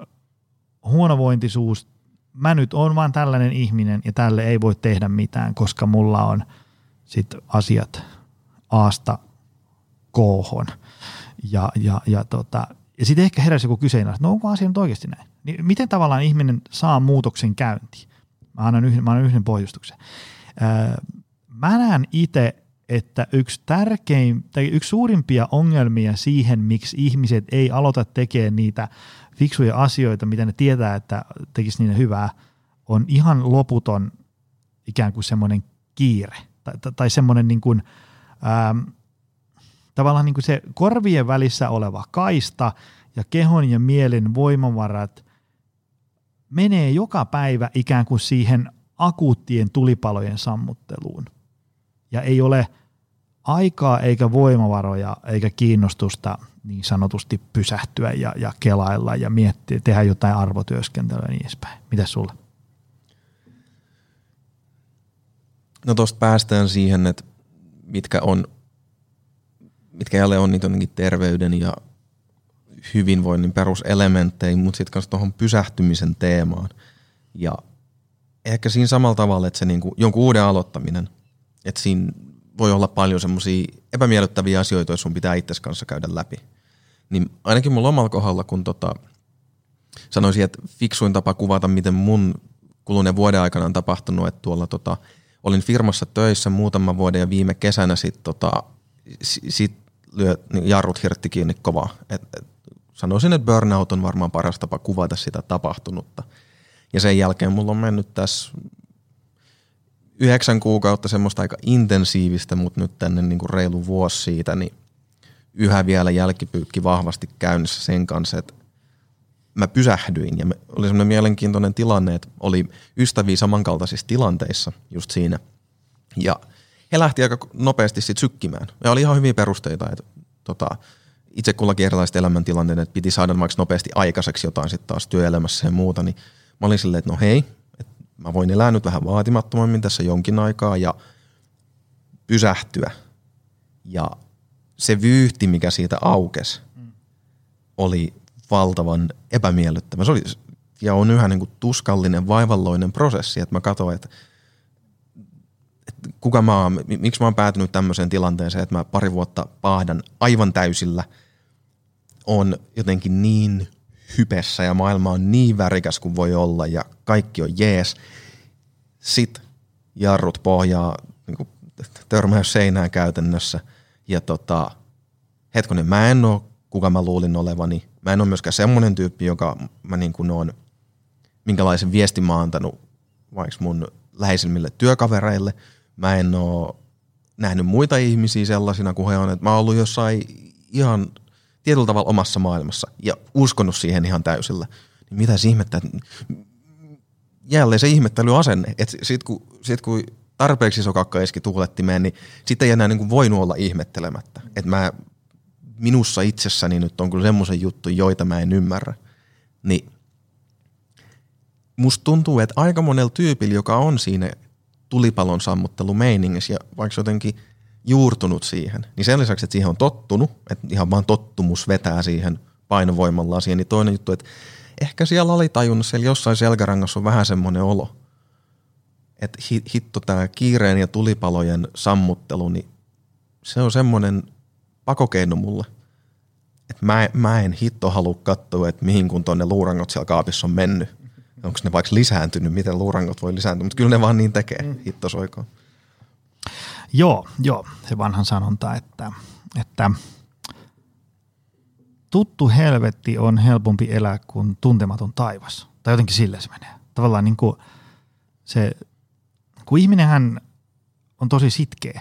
huonovointisuus mä nyt oon vaan tällainen ihminen ja tälle ei voi tehdä mitään, koska mulla on sit asiat aasta koohon. Ja, ja, ja, tota, ja sitten ehkä heräsi joku kyseenalainen, että no onko asia nyt oikeasti näin? Niin miten tavallaan ihminen saa muutoksen käyntiin? Mä annan yhden, mä annan yhden pohjustuksen. Öö, mä näen itse, että yksi tärkein, tai yksi suurimpia ongelmia siihen, miksi ihmiset ei aloita tekemään niitä fiksuja asioita, mitä ne tietää, että tekisi niille hyvää, on ihan loputon ikään kuin semmoinen kiire tai, tai, tai semmoinen niin kuin, ähm, tavallaan niin kuin se korvien välissä oleva kaista ja kehon ja mielen voimavarat menee joka päivä ikään kuin siihen akuuttien tulipalojen sammutteluun. Ja ei ole aikaa eikä voimavaroja eikä kiinnostusta – niin sanotusti pysähtyä ja, ja kelailla ja miettiä, tehdä jotain arvotyöskentelyä ja niin edespäin. Mitä sulle?
No tuosta päästään siihen, että mitkä on, mitkä jälleen on niitä terveyden ja hyvinvoinnin peruselementtejä, mutta sitten myös tuohon pysähtymisen teemaan. Ja ehkä siinä samalla tavalla, että se niinku, jonkun uuden aloittaminen, että siinä voi olla paljon semmoisia epämiellyttäviä asioita, jos sun pitää itses kanssa käydä läpi niin ainakin mun omalla kohdalla, kun tota, sanoisin, että fiksuin tapa kuvata, miten mun kuluneen vuoden aikana on tapahtunut, että tuolla tota, olin firmassa töissä muutama vuoden ja viime kesänä sitten tota, sit lyö, niin jarrut hirtti kiinni kovaa. Et, et, sanoisin, että burnout on varmaan paras tapa kuvata sitä tapahtunutta. Ja sen jälkeen mulla on mennyt tässä yhdeksän kuukautta semmoista aika intensiivistä, mutta nyt tänne niin kuin reilu vuosi siitä, niin yhä vielä jälkipyykki vahvasti käynnissä sen kanssa, että mä pysähdyin ja oli semmoinen mielenkiintoinen tilanne, että oli ystäviä samankaltaisissa tilanteissa just siinä. Ja he lähti aika nopeasti sitten sykkimään. Ja oli ihan hyviä perusteita, että tota, itse kullakin erilaiset elämäntilanteet, että piti saada vaikka nopeasti aikaiseksi jotain sitten taas työelämässä ja muuta, niin mä olin silleen, että no hei, mä voin elää nyt vähän vaatimattomammin tässä jonkin aikaa ja pysähtyä. Ja se vyyhti, mikä siitä aukesi, oli valtavan epämiellyttävä. Se oli, ja on yhä niin kuin tuskallinen, vaivalloinen prosessi, että mä katsoin, että, että kuka mä oon, miksi mä oon päätynyt tämmöiseen tilanteeseen, että mä pari vuotta paahdan aivan täysillä, on jotenkin niin hypessä ja maailma on niin värikäs kuin voi olla ja kaikki on jees. Sitten jarrut pohjaa, niin kuin törmäys seinään käytännössä ja tota, hetkonen, mä en ole kuka mä luulin olevani. Mä en ole myöskään semmoinen tyyppi, joka mä niin kuin on, minkälaisen viestin mä oon antanut vaikka mun läheisimmille työkavereille. Mä en ole nähnyt muita ihmisiä sellaisina kuin he on, että mä oon ollut jossain ihan tietyllä tavalla omassa maailmassa ja uskonut siihen ihan täysillä. Niin mitä se ihmettä, jälleen se ihmettelyasenne, että sit kun, sit kun tarpeeksi sokakka eski tuulettimeen, niin sitten ei enää niin kuin voinut olla ihmettelemättä. Että mä minussa itsessäni nyt on kyllä semmoisen juttu, joita mä en ymmärrä. Niin musta tuntuu, että aika monella tyypillä, joka on siinä tulipalon sammuttelumeiningissä ja vaikka jotenkin juurtunut siihen, niin sen lisäksi, että siihen on tottunut, että ihan vaan tottumus vetää siihen painovoimalla siihen, niin toinen juttu, että ehkä siellä oli tajunnut, siellä jossain selkärangassa on vähän semmoinen olo, että hitto tämä kiireen ja tulipalojen sammuttelu, niin se on semmoinen pakokeino mulle. Et mä, mä en hitto halua katsoa, että mihin kun tonne luurangot siellä kaapissa on mennyt. Onko ne vaikka lisääntynyt, miten luurangot voi lisääntyä, mutta kyllä ne vaan niin tekee, mm. hitto soikoon.
Joo, joo, se vanhan sanonta, että, että tuttu helvetti on helpompi elää kuin tuntematon taivas. Tai jotenkin sille se menee. Tavallaan niin kuin se, kun ihminenhän on tosi sitkeä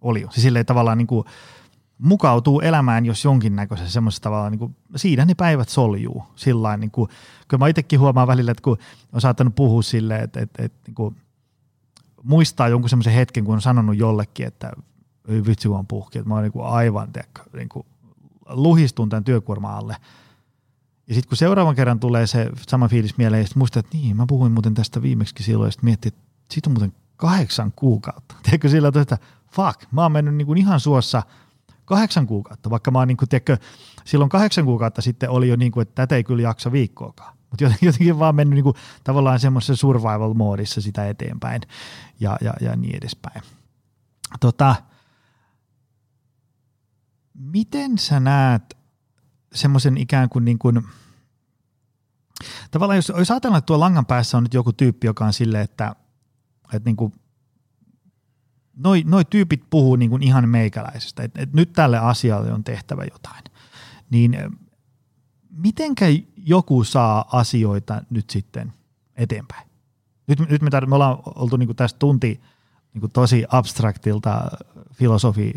oli. Siis silleen tavallaan niin kuin, mukautuu elämään, jos jonkinnäköisessä semmoisessa tavalla, niin kuin, siinä ne päivät soljuu. Sillain, niin kuin, kun mä itsekin huomaan välillä, että kun on saattanut puhua silleen, että, että, että niin kuin, muistaa jonkun semmoisen hetken, kun on sanonut jollekin, että vitsi on puhki, että mä oon niin kuin aivan tiedätkö, niin kuin, luhistun tämän työkuorma alle. Ja sitten kun seuraavan kerran tulee se sama fiilis mieleen, ja muistaa, että niin, mä puhuin muuten tästä viimeksi silloin, ja sitten miettii, että siitä on muuten kahdeksan kuukautta. Tiedätkö sillä että fuck, mä oon mennyt niin kuin ihan suossa – kahdeksan kuukautta, vaikka mä oon niin kuin, tiedätkö, silloin kahdeksan kuukautta sitten oli jo niin kuin, että tätä ei kyllä jaksa viikkoakaan. Mutta jotenkin vaan mennyt niin kuin, tavallaan semmoisessa survival-moodissa sitä eteenpäin ja, ja, ja niin edespäin. Tota, miten sä näet semmoisen ikään kuin, niin kuin tavallaan jos, jos ajatellaan, että tuo langan päässä on nyt joku tyyppi, joka on silleen, että, että niin kuin noi, noi tyypit puhuu niin kuin ihan meikäläisestä, että et nyt tälle asialle on tehtävä jotain. Niin mitenkä joku saa asioita nyt sitten eteenpäin? Nyt, nyt me, tar- me ollaan oltu niin tästä tunti niin tosi abstraktilta filosofi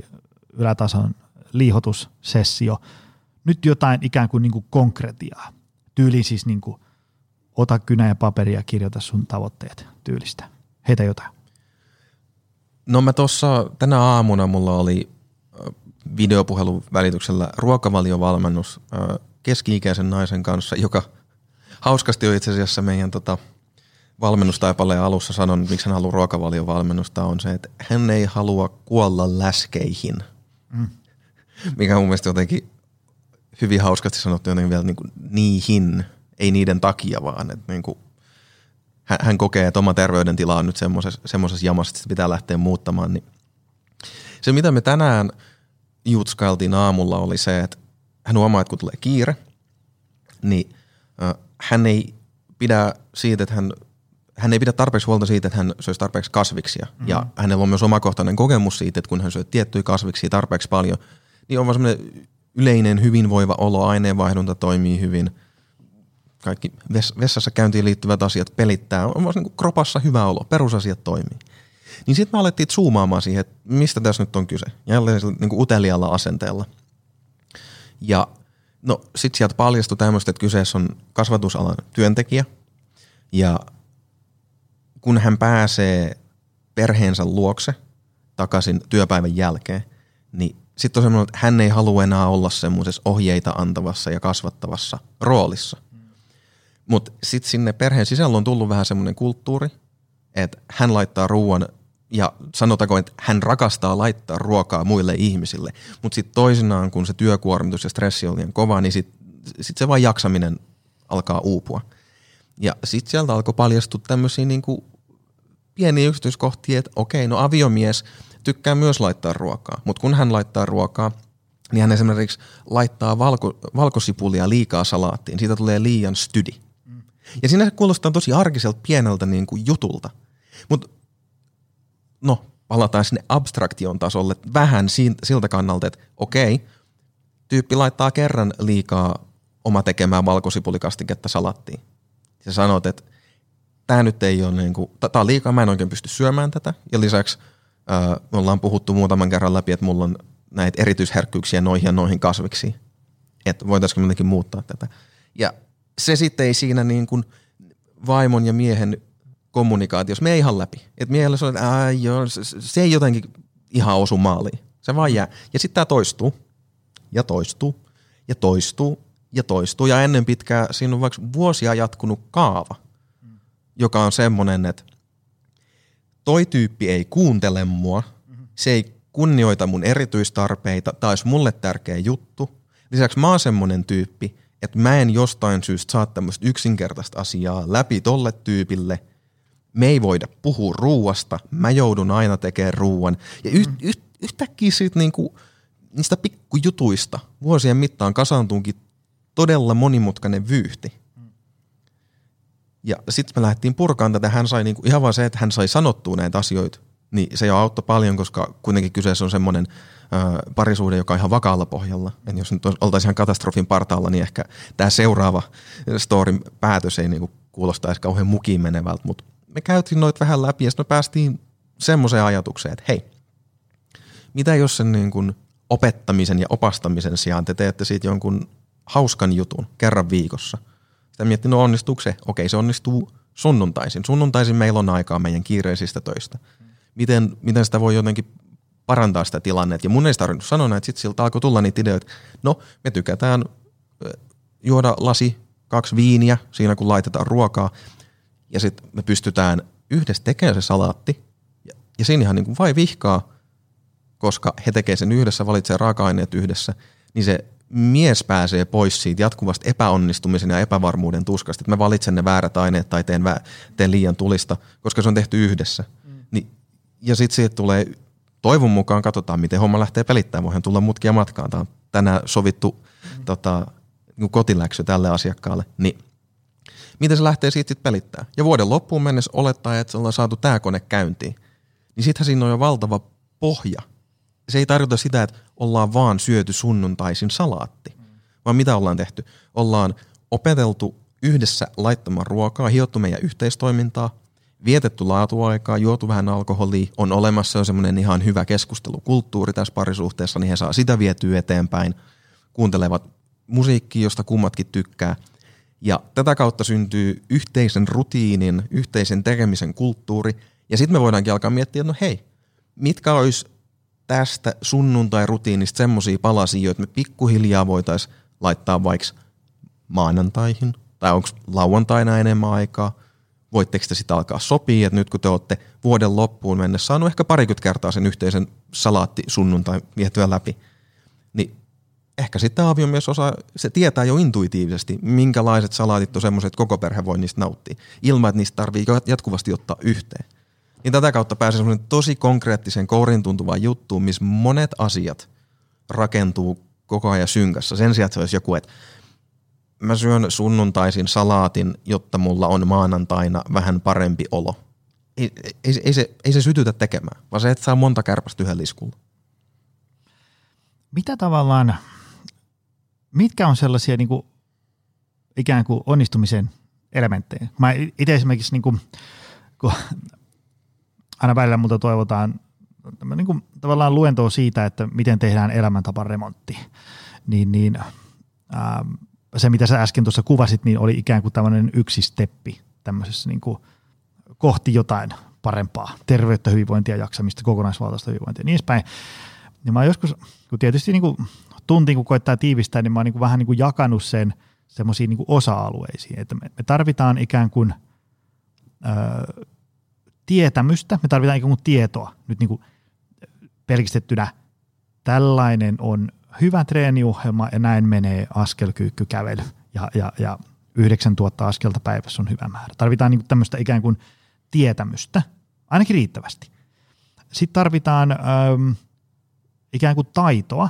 ylätason liihotussessio. Nyt jotain ikään kuin, niin kuin konkretiaa. Tyyli siis niin kuin, ota kynä ja paperia ja kirjoita sun tavoitteet tyylistä. Heitä jotain.
No mä tuossa tänä aamuna mulla oli videopuhelun välityksellä ruokavaliovalmennus keski-ikäisen naisen kanssa, joka hauskasti on itse asiassa meidän tota, valmennustaipaleen alussa sanon, miksi hän haluaa ruokavaliovalmennusta, on se, että hän ei halua kuolla läskeihin. Mm. Mikä on mun mielestä jotenkin hyvin hauskasti sanottu jotenkin vielä niin kuin niihin, ei niiden takia vaan, että niin kuin hän, hän kokee, että oma terveydentila on nyt semmoisessa jamassa, että sitä pitää lähteä muuttamaan. Niin se, mitä me tänään jutskailtiin aamulla, oli se, että hän huomaa, että kun tulee kiire, niin äh, hän ei pidä siitä, että hän, hän ei pidä tarpeeksi huolta siitä, että hän söisi tarpeeksi kasviksia. Mm-hmm. Ja hänellä on myös omakohtainen kokemus siitä, että kun hän syö tiettyjä kasviksia tarpeeksi paljon, niin on vaan semmoinen yleinen hyvinvoiva olo, aineenvaihdunta toimii hyvin – kaikki vessassa käyntiin liittyvät asiat pelittää, on vaan niin kropassa hyvä olo, perusasiat toimii. Niin sitten me alettiin zoomaamaan siihen, että mistä tässä nyt on kyse. Jälleen niin kuin utelialla asenteella. Ja No sit sieltä paljastui tämmöistä, että kyseessä on kasvatusalan työntekijä ja kun hän pääsee perheensä luokse takaisin työpäivän jälkeen, niin sitten on semmoinen, että hän ei halua enää olla semmoisessa ohjeita antavassa ja kasvattavassa roolissa. Mutta sitten sinne perheen sisällä on tullut vähän semmoinen kulttuuri, että hän laittaa ruoan ja sanotaanko, että hän rakastaa laittaa ruokaa muille ihmisille, mutta sitten toisinaan, kun se työkuormitus ja stressi on liian kova, niin sitten sit se vain jaksaminen alkaa uupua. Ja sitten sieltä alkoi paljastua tämmöisiä niinku pieniä yksityiskohtia, että okei, no aviomies tykkää myös laittaa ruokaa, mutta kun hän laittaa ruokaa, niin hän esimerkiksi laittaa valko, valkosipulia liikaa salaattiin, siitä tulee liian stydi. Ja siinä se kuulostaa tosi arkiselta pieneltä niin kuin jutulta. Mutta no, palataan sinne abstraktion tasolle vähän siltä kannalta, että okei, tyyppi laittaa kerran liikaa oma tekemään valkosipulikastiketta salattiin. Ja sanot, että tämä nyt ei ole niin kuin, tämä on liikaa, mä en oikein pysty syömään tätä. Ja lisäksi ää, me ollaan puhuttu muutaman kerran läpi, että mulla on näitä erityisherkkyyksiä noihin ja noihin kasviksi. Että voitaisiinko jotenkin muuttaa tätä. Ja se sitten ei siinä niin kuin vaimon ja miehen kommunikaatiossa me ihan läpi. Että miehellä se on, että joo, se ei jotenkin ihan osu maaliin. Se vaan jää. Ja sitten tämä toistuu ja toistuu ja toistuu ja toistuu. Ja ennen pitkää siinä on vaikka vuosia jatkunut kaava, joka on semmoinen, että toi tyyppi ei kuuntele mua, se ei kunnioita mun erityistarpeita, tai olisi mulle tärkeä juttu. Lisäksi mä oon semmoinen tyyppi, että mä en jostain syystä saa tämmöistä yksinkertaista asiaa läpi tolle tyypille. Me ei voida puhua ruuasta, mä joudun aina tekemään ruuan. Ja yht, mm. yht, yhtäkkiä siitä niinku, niistä pikkujutuista vuosien mittaan kasaantuukin todella monimutkainen vyyhti. Ja sitten me lähdettiin purkaan tätä. Hän sai niinku, ihan vaan se, että hän sai sanottua näitä asioita, niin se jo auttoi paljon, koska kuitenkin kyseessä on semmoinen parisuhde, joka on ihan vakaalla pohjalla. Et jos nyt oltaisiin ihan katastrofin partaalla, niin ehkä tämä seuraava storin päätös ei niinku kuulostaisi kauhean mukiin menevältä, mutta me käytiin noit vähän läpi ja sitten me päästiin semmoiseen ajatukseen, että hei, mitä jos sen niin kuin opettamisen ja opastamisen sijaan te teette siitä jonkun hauskan jutun kerran viikossa. Sitä miettii, no onnistuuko se? Okei, se onnistuu sunnuntaisin. Sunnuntaisin meillä on aikaa meidän kiireisistä töistä. Miten, miten sitä voi jotenkin parantaa sitä tilannetta. Ja mun ei tarvinnut sanoa että sitten siltä alkoi tulla niitä ideoita. No, me tykätään juoda lasi, kaksi viiniä siinä kun laitetaan ruokaa. Ja sitten me pystytään yhdessä tekemään se salaatti. Ja, ja siinä ihan niin kuin vai vihkaa, koska he tekee sen yhdessä, valitsee raaka-aineet yhdessä, niin se mies pääsee pois siitä jatkuvasta epäonnistumisen ja epävarmuuden tuskasta, että mä valitsen ne väärät aineet tai teen, vä- teen liian tulista, koska se on tehty yhdessä. Mm. Ni, ja sitten siitä tulee, toivon mukaan katsotaan, miten homma lähtee pelittämään. Voihan tulla mutkia matkaan. Tämä on tänään sovittu mm. tota, niin kotiläksy tälle asiakkaalle. Niin miten se lähtee siitä sitten pelittää? Ja vuoden loppuun mennessä olettaa, että se ollaan saatu tämä kone käyntiin. Niin sittenhän siinä on jo valtava pohja – se ei tarkoita sitä, että ollaan vaan syöty sunnuntaisin salaatti, vaan mitä ollaan tehty? Ollaan opeteltu yhdessä laittamaan ruokaa, hiottu meidän yhteistoimintaa, vietetty laatuaikaa, juotu vähän alkoholia, on olemassa jo semmoinen ihan hyvä keskustelukulttuuri tässä parisuhteessa, niin he saa sitä vietyä eteenpäin, kuuntelevat musiikkia, josta kummatkin tykkää. Ja tätä kautta syntyy yhteisen rutiinin, yhteisen tekemisen kulttuuri, ja sitten me voidaankin alkaa miettiä, että no hei, mitkä olisi tästä sunnuntai-rutiinista semmoisia palasia, joita me pikkuhiljaa voitaisiin laittaa vaikka maanantaihin, tai onko lauantaina enemmän aikaa, voitteko te sitten alkaa sopia, että nyt kun te olette vuoden loppuun mennessä saanut ehkä parikymmentä kertaa sen yhteisen salaatti sunnuntai vietyä läpi, ehkä sitten aviomies osaa, se tietää jo intuitiivisesti, minkälaiset salaatit on semmoiset, että koko perhe voi niistä nauttia, ilman että niistä tarvii jatkuvasti ottaa yhteen niin tätä kautta pääsee semmoinen tosi konkreettisen kourin tuntuvaan juttuun, missä monet asiat rakentuu koko ajan synkässä. Sen sijaan, että se olisi joku, että mä syön sunnuntaisin salaatin, jotta mulla on maanantaina vähän parempi olo. Ei, ei, ei, se, ei se sytytä tekemään, vaan se, että saa monta kärpästä yhden liskulla.
Mitä tavallaan, mitkä on sellaisia niin kuin, ikään kuin onnistumisen elementtejä? Mä itse esimerkiksi niin kuin, kun aina välillä multa toivotaan niin kuin, tavallaan luentoa siitä, että miten tehdään elämäntapan remontti. Niin, niin ähm, se, mitä sä äsken tuossa kuvasit, niin oli ikään kuin tämmöinen yksi steppi tämmöisessä niin kuin kohti jotain parempaa terveyttä, hyvinvointia, jaksamista, kokonaisvaltaista hyvinvointia ja niin edespäin. Ja mä joskus, kun tietysti niin kuin tuntiin, kun koettaa tiivistää, niin mä oon niin kuin vähän niin kuin jakanut sen semmoisiin niin osa-alueisiin. Että me, tarvitaan ikään kuin ö, tietämystä, me tarvitaan ikään kuin tietoa nyt niin kuin pelkistettynä. Tällainen on hyvä treeniohjelma ja näin menee askelkyykkykävely ja, ja, ja 9000 askelta päivässä on hyvä määrä. Tarvitaan niin kuin tämmöistä ikään kuin tietämystä, ainakin riittävästi. Sitten tarvitaan äm, ikään kuin taitoa,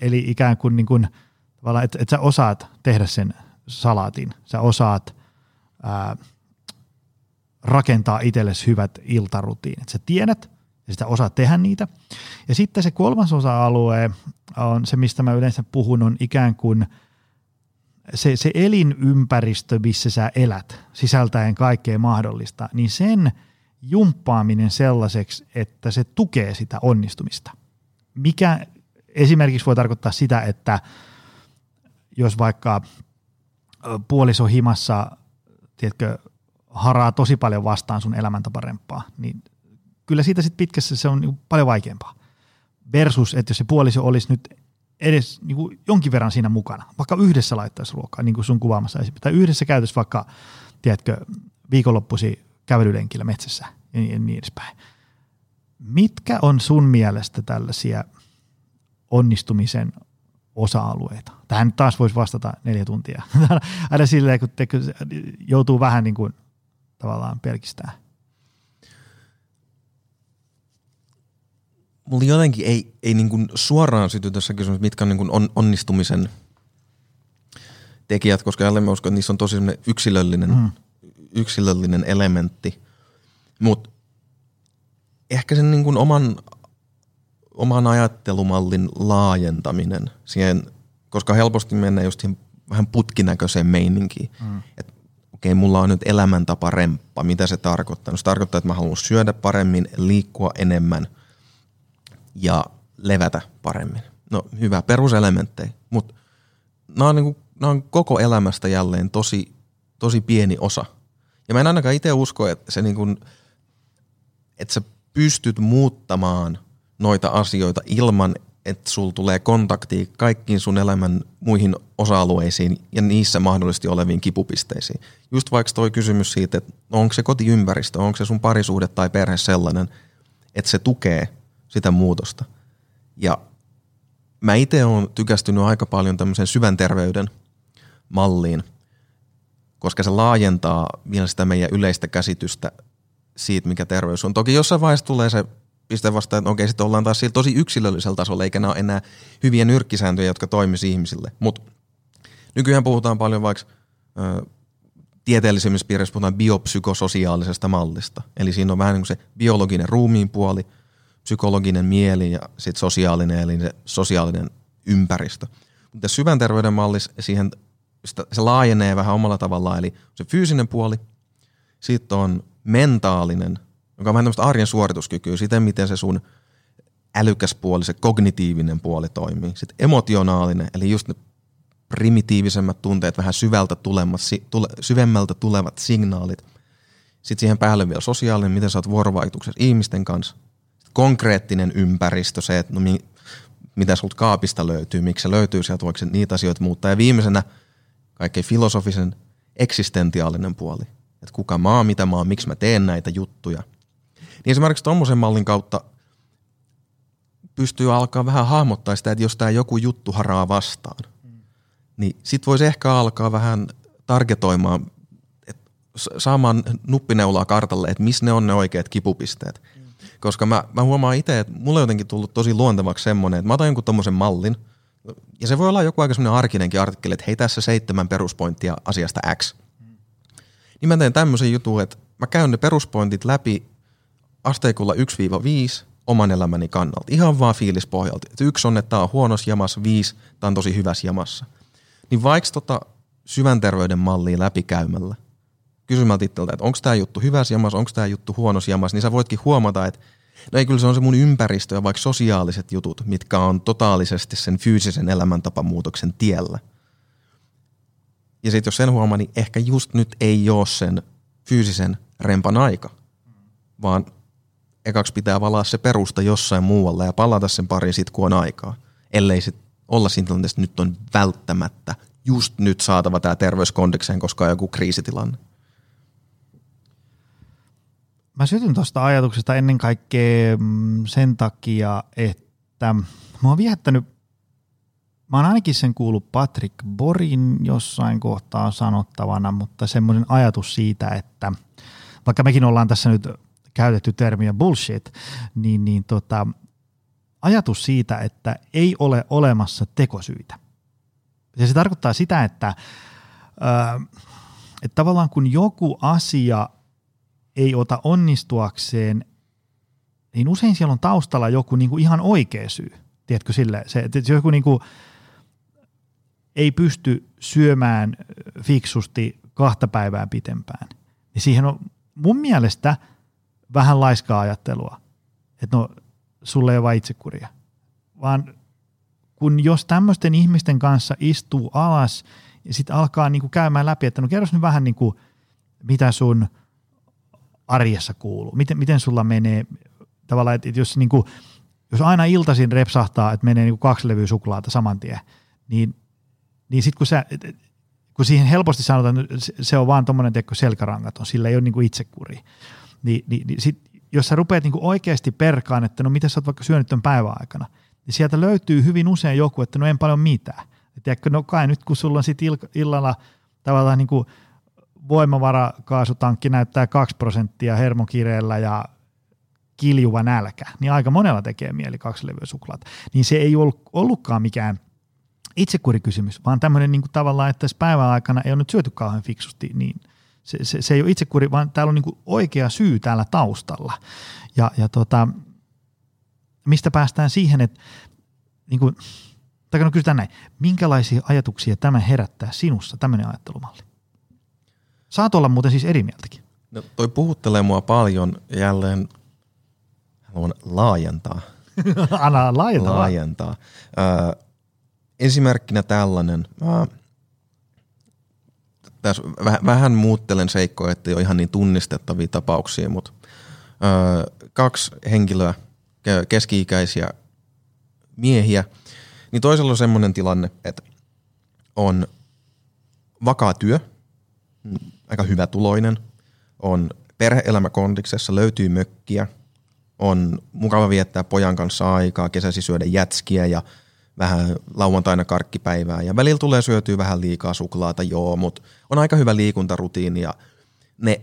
eli ikään kuin, niin kuin tavallaan, että, että sä osaat tehdä sen salaatin, sä osaat ää, rakentaa itsellesi hyvät iltarutiinit. Sä tiedät ja sitä osaat tehdä niitä. Ja sitten se kolmas osa-alue on se, mistä mä yleensä puhun, on ikään kuin se, se elinympäristö, missä sä elät, sisältäen kaikkea mahdollista, niin sen jumppaaminen sellaiseksi, että se tukee sitä onnistumista. Mikä esimerkiksi voi tarkoittaa sitä, että jos vaikka puoliso himassa, tiedätkö, haraa tosi paljon vastaan sun elämäntaparempaa, niin kyllä siitä sitten pitkässä se on niinku paljon vaikeampaa. Versus, että jos se puoliso olisi nyt edes niin kuin jonkin verran siinä mukana, vaikka yhdessä laittaisi ruokaa, niin kuin sun kuvaamassa tai yhdessä käytössä vaikka, tiedätkö, viikonloppusi kävelylenkillä metsässä ja niin edespäin. Mitkä on sun mielestä tällaisia onnistumisen osa-alueita? Tähän taas voisi vastata neljä tuntia. Aina silleen, kun te, joutuu vähän niin kuin tavallaan pelkistää.
Mulla jotenkin ei, ei niin kuin suoraan syty tässä kysymys, mitkä on, niin kuin on, onnistumisen tekijät, koska jälleen mä uskon, että niissä on tosi yksilöllinen, mm. yksilöllinen elementti. Mutta ehkä sen niin kuin oman, oman ajattelumallin laajentaminen siihen, koska helposti mennään just siihen vähän putkinäköiseen meininkiin. Mm. Että okei, okay, mulla on nyt elämäntapa remppa. Mitä se tarkoittaa? No se tarkoittaa, että mä haluan syödä paremmin, liikkua enemmän ja levätä paremmin. No hyvä, peruselementtejä, mutta nämä on, niin kuin, nämä on koko elämästä jälleen tosi, tosi pieni osa. Ja mä en ainakaan itse usko, että se niin kuin, että sä pystyt muuttamaan noita asioita ilman, että sul tulee kontakti kaikkiin sun elämän muihin osa-alueisiin ja niissä mahdollisesti oleviin kipupisteisiin. Just vaikka toi kysymys siitä, että onko se kotiympäristö, onko se sun parisuhde tai perhe sellainen, että se tukee sitä muutosta. Ja mä itse olen tykästynyt aika paljon tämmöisen syvän terveyden malliin, koska se laajentaa vielä sitä meidän yleistä käsitystä siitä, mikä terveys on. Toki jossain vaiheessa tulee se piste vasta, että okei, sitten ollaan taas sillä tosi yksilöllisellä tasolla, eikä nämä ole enää hyviä nyrkkisääntöjä, jotka toimisi ihmisille. Mutta nykyään puhutaan paljon vaikka ö, tieteellisemmissä piirissä puhutaan biopsykososiaalisesta mallista. Eli siinä on vähän niin kuin se biologinen ruumiin puoli, psykologinen mieli ja sitten sosiaalinen, eli se sosiaalinen ympäristö. Mutta syvän terveyden mallissa siihen, se laajenee vähän omalla tavallaan, eli se fyysinen puoli, sitten on mentaalinen, joka on vähän tämmöistä arjen suorituskykyä, siten miten se sun älykäs puoli, se kognitiivinen puoli toimii. Sitten emotionaalinen, eli just ne primitiivisemmät tunteet, vähän syvältä tulemat, tule, syvemmältä tulevat signaalit. Sitten siihen päälle vielä sosiaalinen, miten sä oot vuorovaikutuksessa ihmisten kanssa. Sitten konkreettinen ympäristö, se, että no, mi, mitä sulta kaapista löytyy, miksi se löytyy sieltä, voiko niitä asioita muuttaa. Ja viimeisenä kaikkein filosofisen eksistentiaalinen puoli. Että kuka oon, mitä oon, miksi mä teen näitä juttuja. Niin esimerkiksi tuommoisen mallin kautta pystyy alkaa vähän hahmottaa sitä, että jos tämä joku juttu haraa vastaan, niin sit voisi ehkä alkaa vähän targetoimaan, että saamaan nuppineulaa kartalle, että missä ne on ne oikeat kipupisteet. Mm. Koska mä, mä huomaan itse, että mulle on jotenkin tullut tosi luontevaksi semmoinen, että mä otan jonkun tommosen mallin, ja se voi olla joku aika semmoinen arkinenkin artikkeli, että hei tässä seitsemän peruspointtia asiasta X. Mm. Niin mä teen tämmöisen jutun, että mä käyn ne peruspointit läpi asteikolla 1-5 oman elämäni kannalta. Ihan vaan fiilispohjalta. Et yksi on, että tämä on huonos jamas, viisi, tämä on tosi hyvässä jamassa – niin vaikka tota syvän terveyden mallia läpikäymällä, kysymältä itseltä, että onko tämä juttu hyvä jamas, onko tämä juttu huono jamas, niin sä voitkin huomata, että no ei kyllä se on se mun ympäristö ja vaikka sosiaaliset jutut, mitkä on totaalisesti sen fyysisen elämäntapamuutoksen tiellä. Ja sitten jos sen huomaa, niin ehkä just nyt ei ole sen fyysisen rempan aika, vaan ekaksi pitää valaa se perusta jossain muualla ja palata sen pariin sit kun on aikaa. Ellei sit olla siinä tilanteessa, nyt on välttämättä just nyt saatava tämä terveyskondikseen, koska on joku kriisitilanne.
Mä sytyn tuosta ajatuksesta ennen kaikkea mm, sen takia, että mä oon viettänyt, mä oon ainakin sen kuullut Patrick Borin jossain kohtaa sanottavana, mutta semmoinen ajatus siitä, että vaikka mekin ollaan tässä nyt käytetty termiä bullshit, niin, niin tota, ajatus siitä, että ei ole olemassa tekosyitä. Ja se tarkoittaa sitä, että, ää, että tavallaan kun joku asia ei ota onnistuakseen, niin usein siellä on taustalla joku niin kuin ihan oikea syy. Tiedätkö sille, se, että joku niin kuin ei pysty syömään fiksusti kahta päivää pitempään. Niin siihen on mun mielestä vähän laiskaa ajattelua, että no sulle ei ole vain itsekuria, vaan kun jos tämmöisten ihmisten kanssa istuu alas ja sitten alkaa niinku käymään läpi, että no kerros nyt vähän niinku, mitä sun arjessa kuuluu, miten, miten sulla menee? Tavallaan, että jos, niinku, jos aina iltaisin repsahtaa, että menee niinku kaksi levyä suklaata saman tien, niin, niin sitten kun, sä, kun siihen helposti sanotaan, että se on vaan tuommoinen selkärangaton, sillä ei ole niinku itsekuri, niin, niin, niin sit, jos sä rupeat niinku oikeasti perkaan, että no mitä sä oot vaikka syönyt tämän päivän aikana – niin sieltä löytyy hyvin usein joku, että no en paljon mitään. Et tiedätkö, no kai nyt kun sulla on sitten illalla tavallaan niin kuin voimavarakaasutankki näyttää 2 prosenttia hermokireellä ja kiljuva nälkä, niin aika monella tekee mieli kaksi levyä suklaata. Niin se ei ollut, ollutkaan mikään itsekurikysymys, vaan tämmöinen niin kuin tavallaan, että tässä päivän aikana ei ole nyt syöty kauhean fiksusti, niin se, se, se ei ole itsekuri, vaan täällä on niin oikea syy täällä taustalla. Ja, ja tota, mistä päästään siihen, että niin kuin, tai no kysytään näin, minkälaisia ajatuksia tämä herättää sinussa, tämmöinen ajattelumalli? Saat olla muuten siis eri mieltäkin.
No, toi puhuttelee mua paljon jälleen haluan laajentaa.
Anna laajentaa.
laajentaa. Ö, esimerkkinä tällainen. Mä, tässä vähän, vähän muuttelen seikkoja, että ei ole ihan niin tunnistettavia tapauksia, mutta ö, kaksi henkilöä – keski-ikäisiä miehiä, niin toisella on semmoinen tilanne, että on vakaa työ, aika hyvä tuloinen, on perheelämäkondiksessa, löytyy mökkiä, on mukava viettää pojan kanssa aikaa, kesäsi syödä jätskiä ja vähän lauantaina karkkipäivää ja välillä tulee syötyä vähän liikaa suklaata, joo, mutta on aika hyvä liikuntarutiini ja ne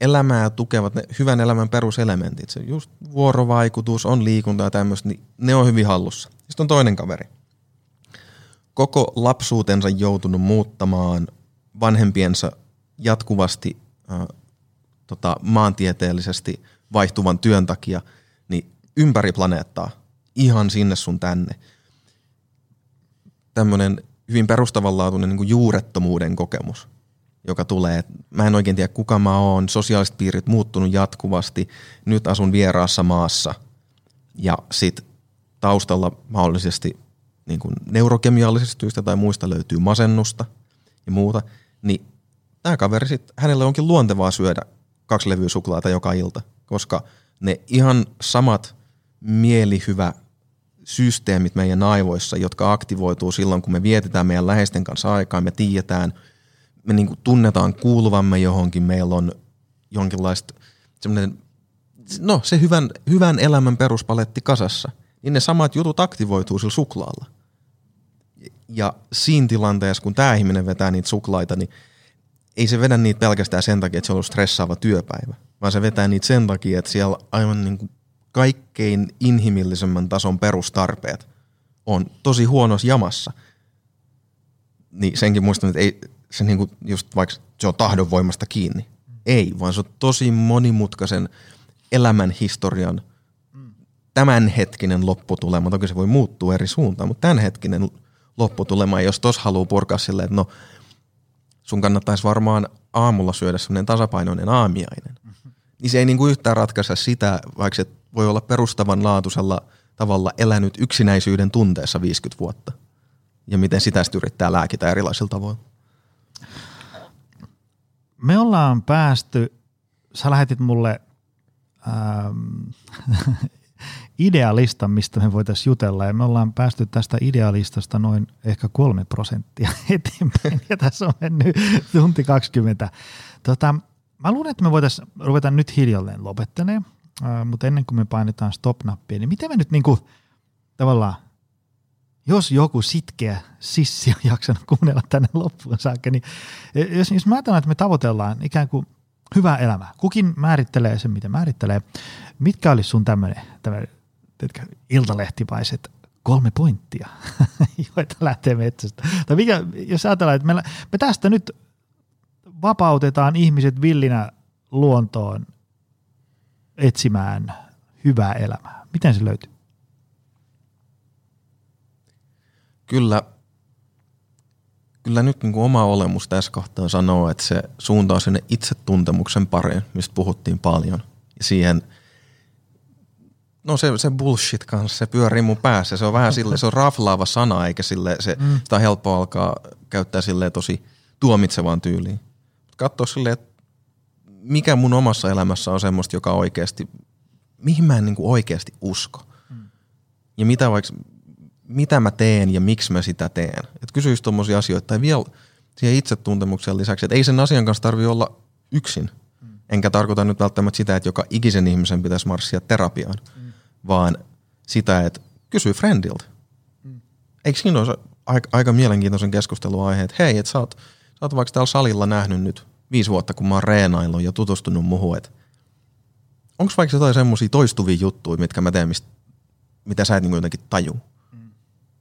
elämää tukevat ne hyvän elämän peruselementit, se just vuorovaikutus, on liikunta ja tämmöistä, niin ne on hyvin hallussa. Sitten on toinen kaveri. Koko lapsuutensa joutunut muuttamaan vanhempiensa jatkuvasti äh, tota, maantieteellisesti vaihtuvan työn takia niin ympäri planeettaa, ihan sinne sun tänne. Tämmöinen hyvin perustavanlaatuinen niin juurettomuuden kokemus – joka tulee. Mä en oikein tiedä, kuka mä oon, sosiaaliset piirit muuttunut jatkuvasti, nyt asun vieraassa maassa. Ja sit taustalla mahdollisesti niin kuin neurokemiallisista syistä tai muista löytyy masennusta ja muuta, niin tämä kaveri sitten, hänelle onkin luontevaa syödä kaksi levyä suklaata joka ilta, koska ne ihan samat mielihyvä systeemit meidän aivoissa, jotka aktivoituu silloin, kun me vietetään meidän läheisten kanssa aikaa, me tiedetään – me niin kuin tunnetaan kuuluvamme johonkin, meillä on jonkinlaista semmoinen, no se hyvän, hyvän elämän peruspaletti kasassa, niin ne samat jutut aktivoituu sillä suklaalla. Ja siinä tilanteessa, kun tämä ihminen vetää niitä suklaita, niin ei se vedä niitä pelkästään sen takia, että se on ollut stressaava työpäivä, vaan se vetää niitä sen takia, että siellä aivan niin kuin kaikkein inhimillisemmän tason perustarpeet on tosi huonossa jamassa. Niin senkin muistan, että ei, se niinku just vaikka se on tahdonvoimasta kiinni. Ei, vaan se on tosi monimutkaisen elämän historian tämänhetkinen lopputulema. Toki se voi muuttua eri suuntaan, mutta tämänhetkinen lopputulema, jos tos haluaa purkaa silleen, että no sun kannattaisi varmaan aamulla syödä semmoinen tasapainoinen aamiainen. Mm-hmm. Niin se ei niinku yhtään ratkaise sitä, vaikka se voi olla perustavanlaatuisella tavalla elänyt yksinäisyyden tunteessa 50 vuotta. Ja miten sitä sitten yrittää lääkitä erilaisilla tavoilla.
Me ollaan päästy, sä lähetit mulle ähm, idealistan, mistä me voitaisiin jutella. Ja me ollaan päästy tästä idealistasta noin ehkä kolme prosenttia eteenpäin. Ja tässä on mennyt tunti 20. Tota, mä luulen, että me voitaisiin ruveta nyt hiljalleen lopettelemaan. Mutta ennen kuin me painetaan stop-nappia, niin miten me nyt niinku, tavallaan, jos joku sitkeä sissi on jaksanut kuunnella tänne loppuun saakka, niin e, jos, jos mä ajattelen, että me tavoitellaan ikään kuin hyvää elämää, kukin määrittelee sen, mitä määrittelee, mitkä olisi sun tämmöinen, tämmöinen iltalehtipaiset kolme pointtia, joita lähtee metsästä. Tai mikä, jos ajatellaan, että me, me tästä nyt vapautetaan ihmiset villinä luontoon etsimään hyvää elämää. Miten se löytyy?
Kyllä, kyllä nyt niin kuin oma olemus tässä kohtaa sanoo, että se suuntaa sinne itsetuntemuksen pariin, mistä puhuttiin paljon. Ja siihen, no se, se bullshit kanssa, se pyörii mun päässä. Se on vähän sille, se on raflaava sana, eikä sille, se, mm. sitä on helppo alkaa käyttää sille tosi tuomitsevaan tyyliin. Katso silleen, että mikä mun omassa elämässä on semmoista, joka oikeasti, mihin mä en niin kuin oikeasti usko. Mm. Ja mitä vaikka, mitä mä teen ja miksi mä sitä teen. Että kysyisi tuommoisia asioita. Tai vielä siihen itsetuntemuksen lisäksi, että ei sen asian kanssa tarvi olla yksin. Mm. Enkä tarkoita nyt välttämättä sitä, että joka ikisen ihmisen pitäisi marssia terapiaan, mm. vaan sitä, että kysy friendiltä. Mm. Eikö siinä ole aika, aika mielenkiintoisen keskustelun aihe, että hei, että sä oot, sä oot vaikka täällä salilla nähnyt nyt viisi vuotta, kun mä oon reenaillut ja tutustunut muuhun, että onko vaikka jotain semmoisia toistuvia juttuja, mitkä mä teen, mistä, mitä sä et niin jotenkin taju. Mm.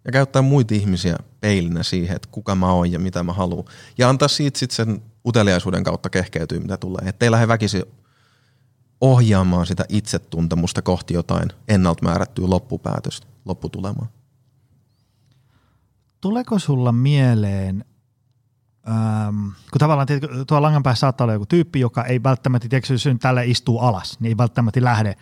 Ja käyttää muita ihmisiä peilinä siihen, että kuka mä oon ja mitä mä haluan. Ja antaa siitä sitten sen uteliaisuuden kautta kehkeytyä, mitä tulee. Että ei lähde väkisin ohjaamaan sitä itsetuntemusta kohti jotain ennalta määrättyä loppupäätöstä, lopputulemaa.
Tuleeko sulla mieleen Ähm, kun tavallaan tuolla langan päässä saattaa olla joku tyyppi, joka ei välttämättä, tiedätkö, jos tälle istuu alas, niin ei välttämättä lähde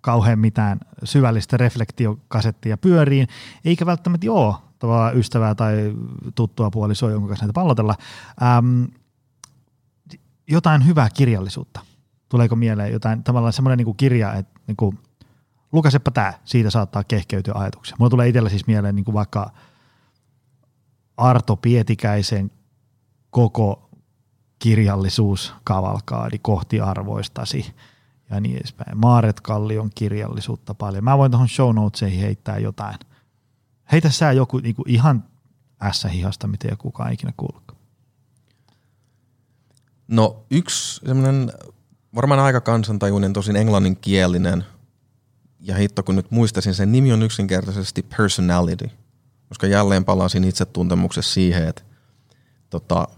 kauhean mitään syvällistä reflektiokasettia pyöriin, eikä välttämättä ole tavallaan ystävää tai tuttua puolisoa, jonka kanssa näitä pallotella. Ähm, jotain hyvää kirjallisuutta. Tuleeko mieleen jotain tavallaan semmoinen niin kirja, että niin kuin, lukasepa tämä, siitä saattaa kehkeytyä ajatuksia. Mulla tulee itsellä siis mieleen niin kuin vaikka Arto Pietikäisen koko kirjallisuus kavalkaadi kohti arvoistasi ja niin edespäin. Maaret Kallion kirjallisuutta paljon. Mä voin tuohon show notesihin heittää jotain. Heitä sä joku niinku ihan ässähihasta, mitä ei kukaan ikinä kuullutkaan.
No yksi semmoinen varmaan aika kansantajuinen, tosin englanninkielinen, ja hitto kun nyt muistasin, sen nimi on yksinkertaisesti personality, koska jälleen palasin itsetuntemuksessa siihen, että tota,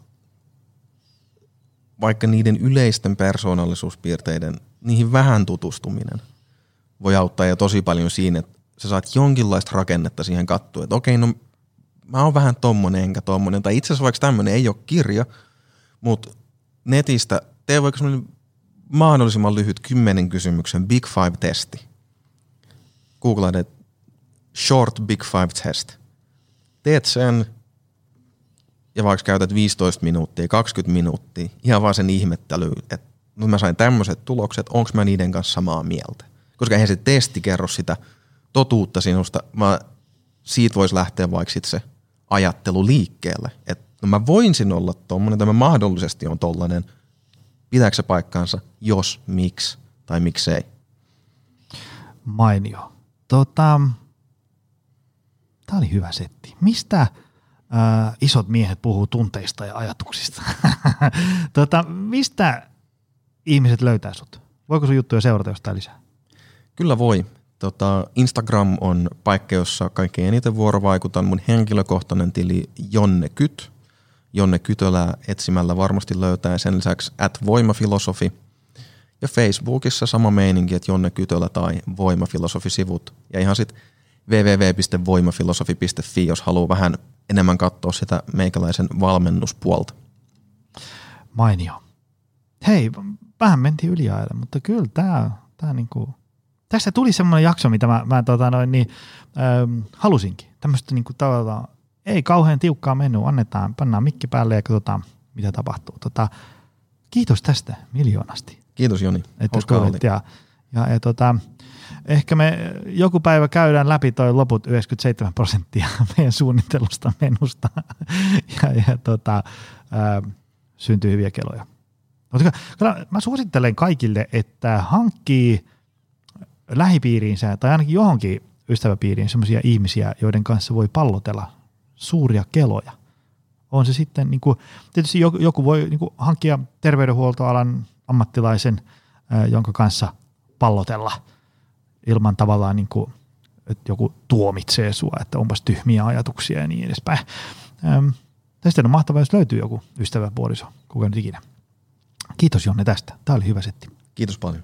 vaikka niiden yleisten persoonallisuuspiirteiden, niihin vähän tutustuminen voi auttaa ja tosi paljon siinä, että sä saat jonkinlaista rakennetta siihen kattoon, että okei, no mä oon vähän tommonen enkä tommonen, tai itse asiassa vaikka tämmöinen ei ole kirja, mutta netistä tee vaikka semmoinen mahdollisimman lyhyt kymmenen kysymyksen Big Five-testi. Googlaat, että Short Big Five Test. Teet sen, ja vaikka käytät 15 minuuttia, 20 minuuttia, ihan vaan sen ihmettelyyn, että no mä sain tämmöiset tulokset, onko mä niiden kanssa samaa mieltä. Koska eihän se testi kerro sitä totuutta sinusta, vaan siitä voisi lähteä vaikka sit se ajattelu liikkeelle. Että no mä voinsin olla tommonen, tai mä mahdollisesti on tollanen. Pitääkö se paikkaansa, jos, miksi tai miksei?
Mainio. Tota, Tämä oli hyvä setti. Mistä äh, isot miehet puhuu tunteista ja ajatuksista. tota, mistä ihmiset löytää sut? Voiko sun juttuja seurata jostain lisää?
Kyllä voi. Tota, Instagram on paikka, jossa kaikkein eniten vuorovaikutan. Mun henkilökohtainen tili Jonne Kyt. Jonne Kytölää etsimällä varmasti löytää sen lisäksi at voimafilosofi. Ja Facebookissa sama meininki, että Jonne Kytölä tai voimafilosofi-sivut. Ja ihan sitten www.voimafilosofi.fi, jos haluaa vähän enemmän katsoa sitä meikäläisen valmennuspuolta.
Mainio. Hei, vähän mentiin yliajalle, mutta kyllä tämä, tämä niinku, tästä tuli semmoinen jakso, mitä mä, mä tota noin, niin, ähm, halusinkin. Tämmöistä niinku tavallaan, ei kauhean tiukkaa mennyt, annetaan, pannaan mikki päälle ja katsotaan, mitä tapahtuu. Tota, kiitos tästä miljoonasti.
Kiitos Joni.
Että ja, ja, ja tota, ehkä me joku päivä käydään läpi toi loput 97 prosenttia meidän suunnittelusta menusta ja, ja tota, ää, syntyy hyviä keloja. Mutta mä suosittelen kaikille, että hankkii lähipiiriinsä tai ainakin johonkin ystäväpiiriin sellaisia ihmisiä, joiden kanssa voi pallotella suuria keloja. On se sitten, niin kuin, tietysti joku, joku voi niin kuin, hankkia terveydenhuoltoalan ammattilaisen, jonka kanssa pallotella ilman tavallaan, niin kuin, että joku tuomitsee sua, että onpas tyhmiä ajatuksia ja niin edespäin. Ähm, tästä on mahtavaa, jos löytyy joku ystävä, puoliso, kuka nyt ikinä. Kiitos Jonne tästä. Tämä oli hyvä setti.
Kiitos paljon.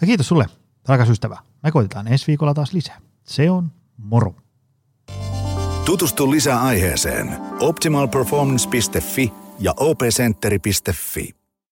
Ja kiitos sulle, rakas ystävä. Me koitetaan ensi viikolla taas lisää. Se on moro.
Tutustu lisää aiheeseen optimalperformance.fi ja opcenteri.fi.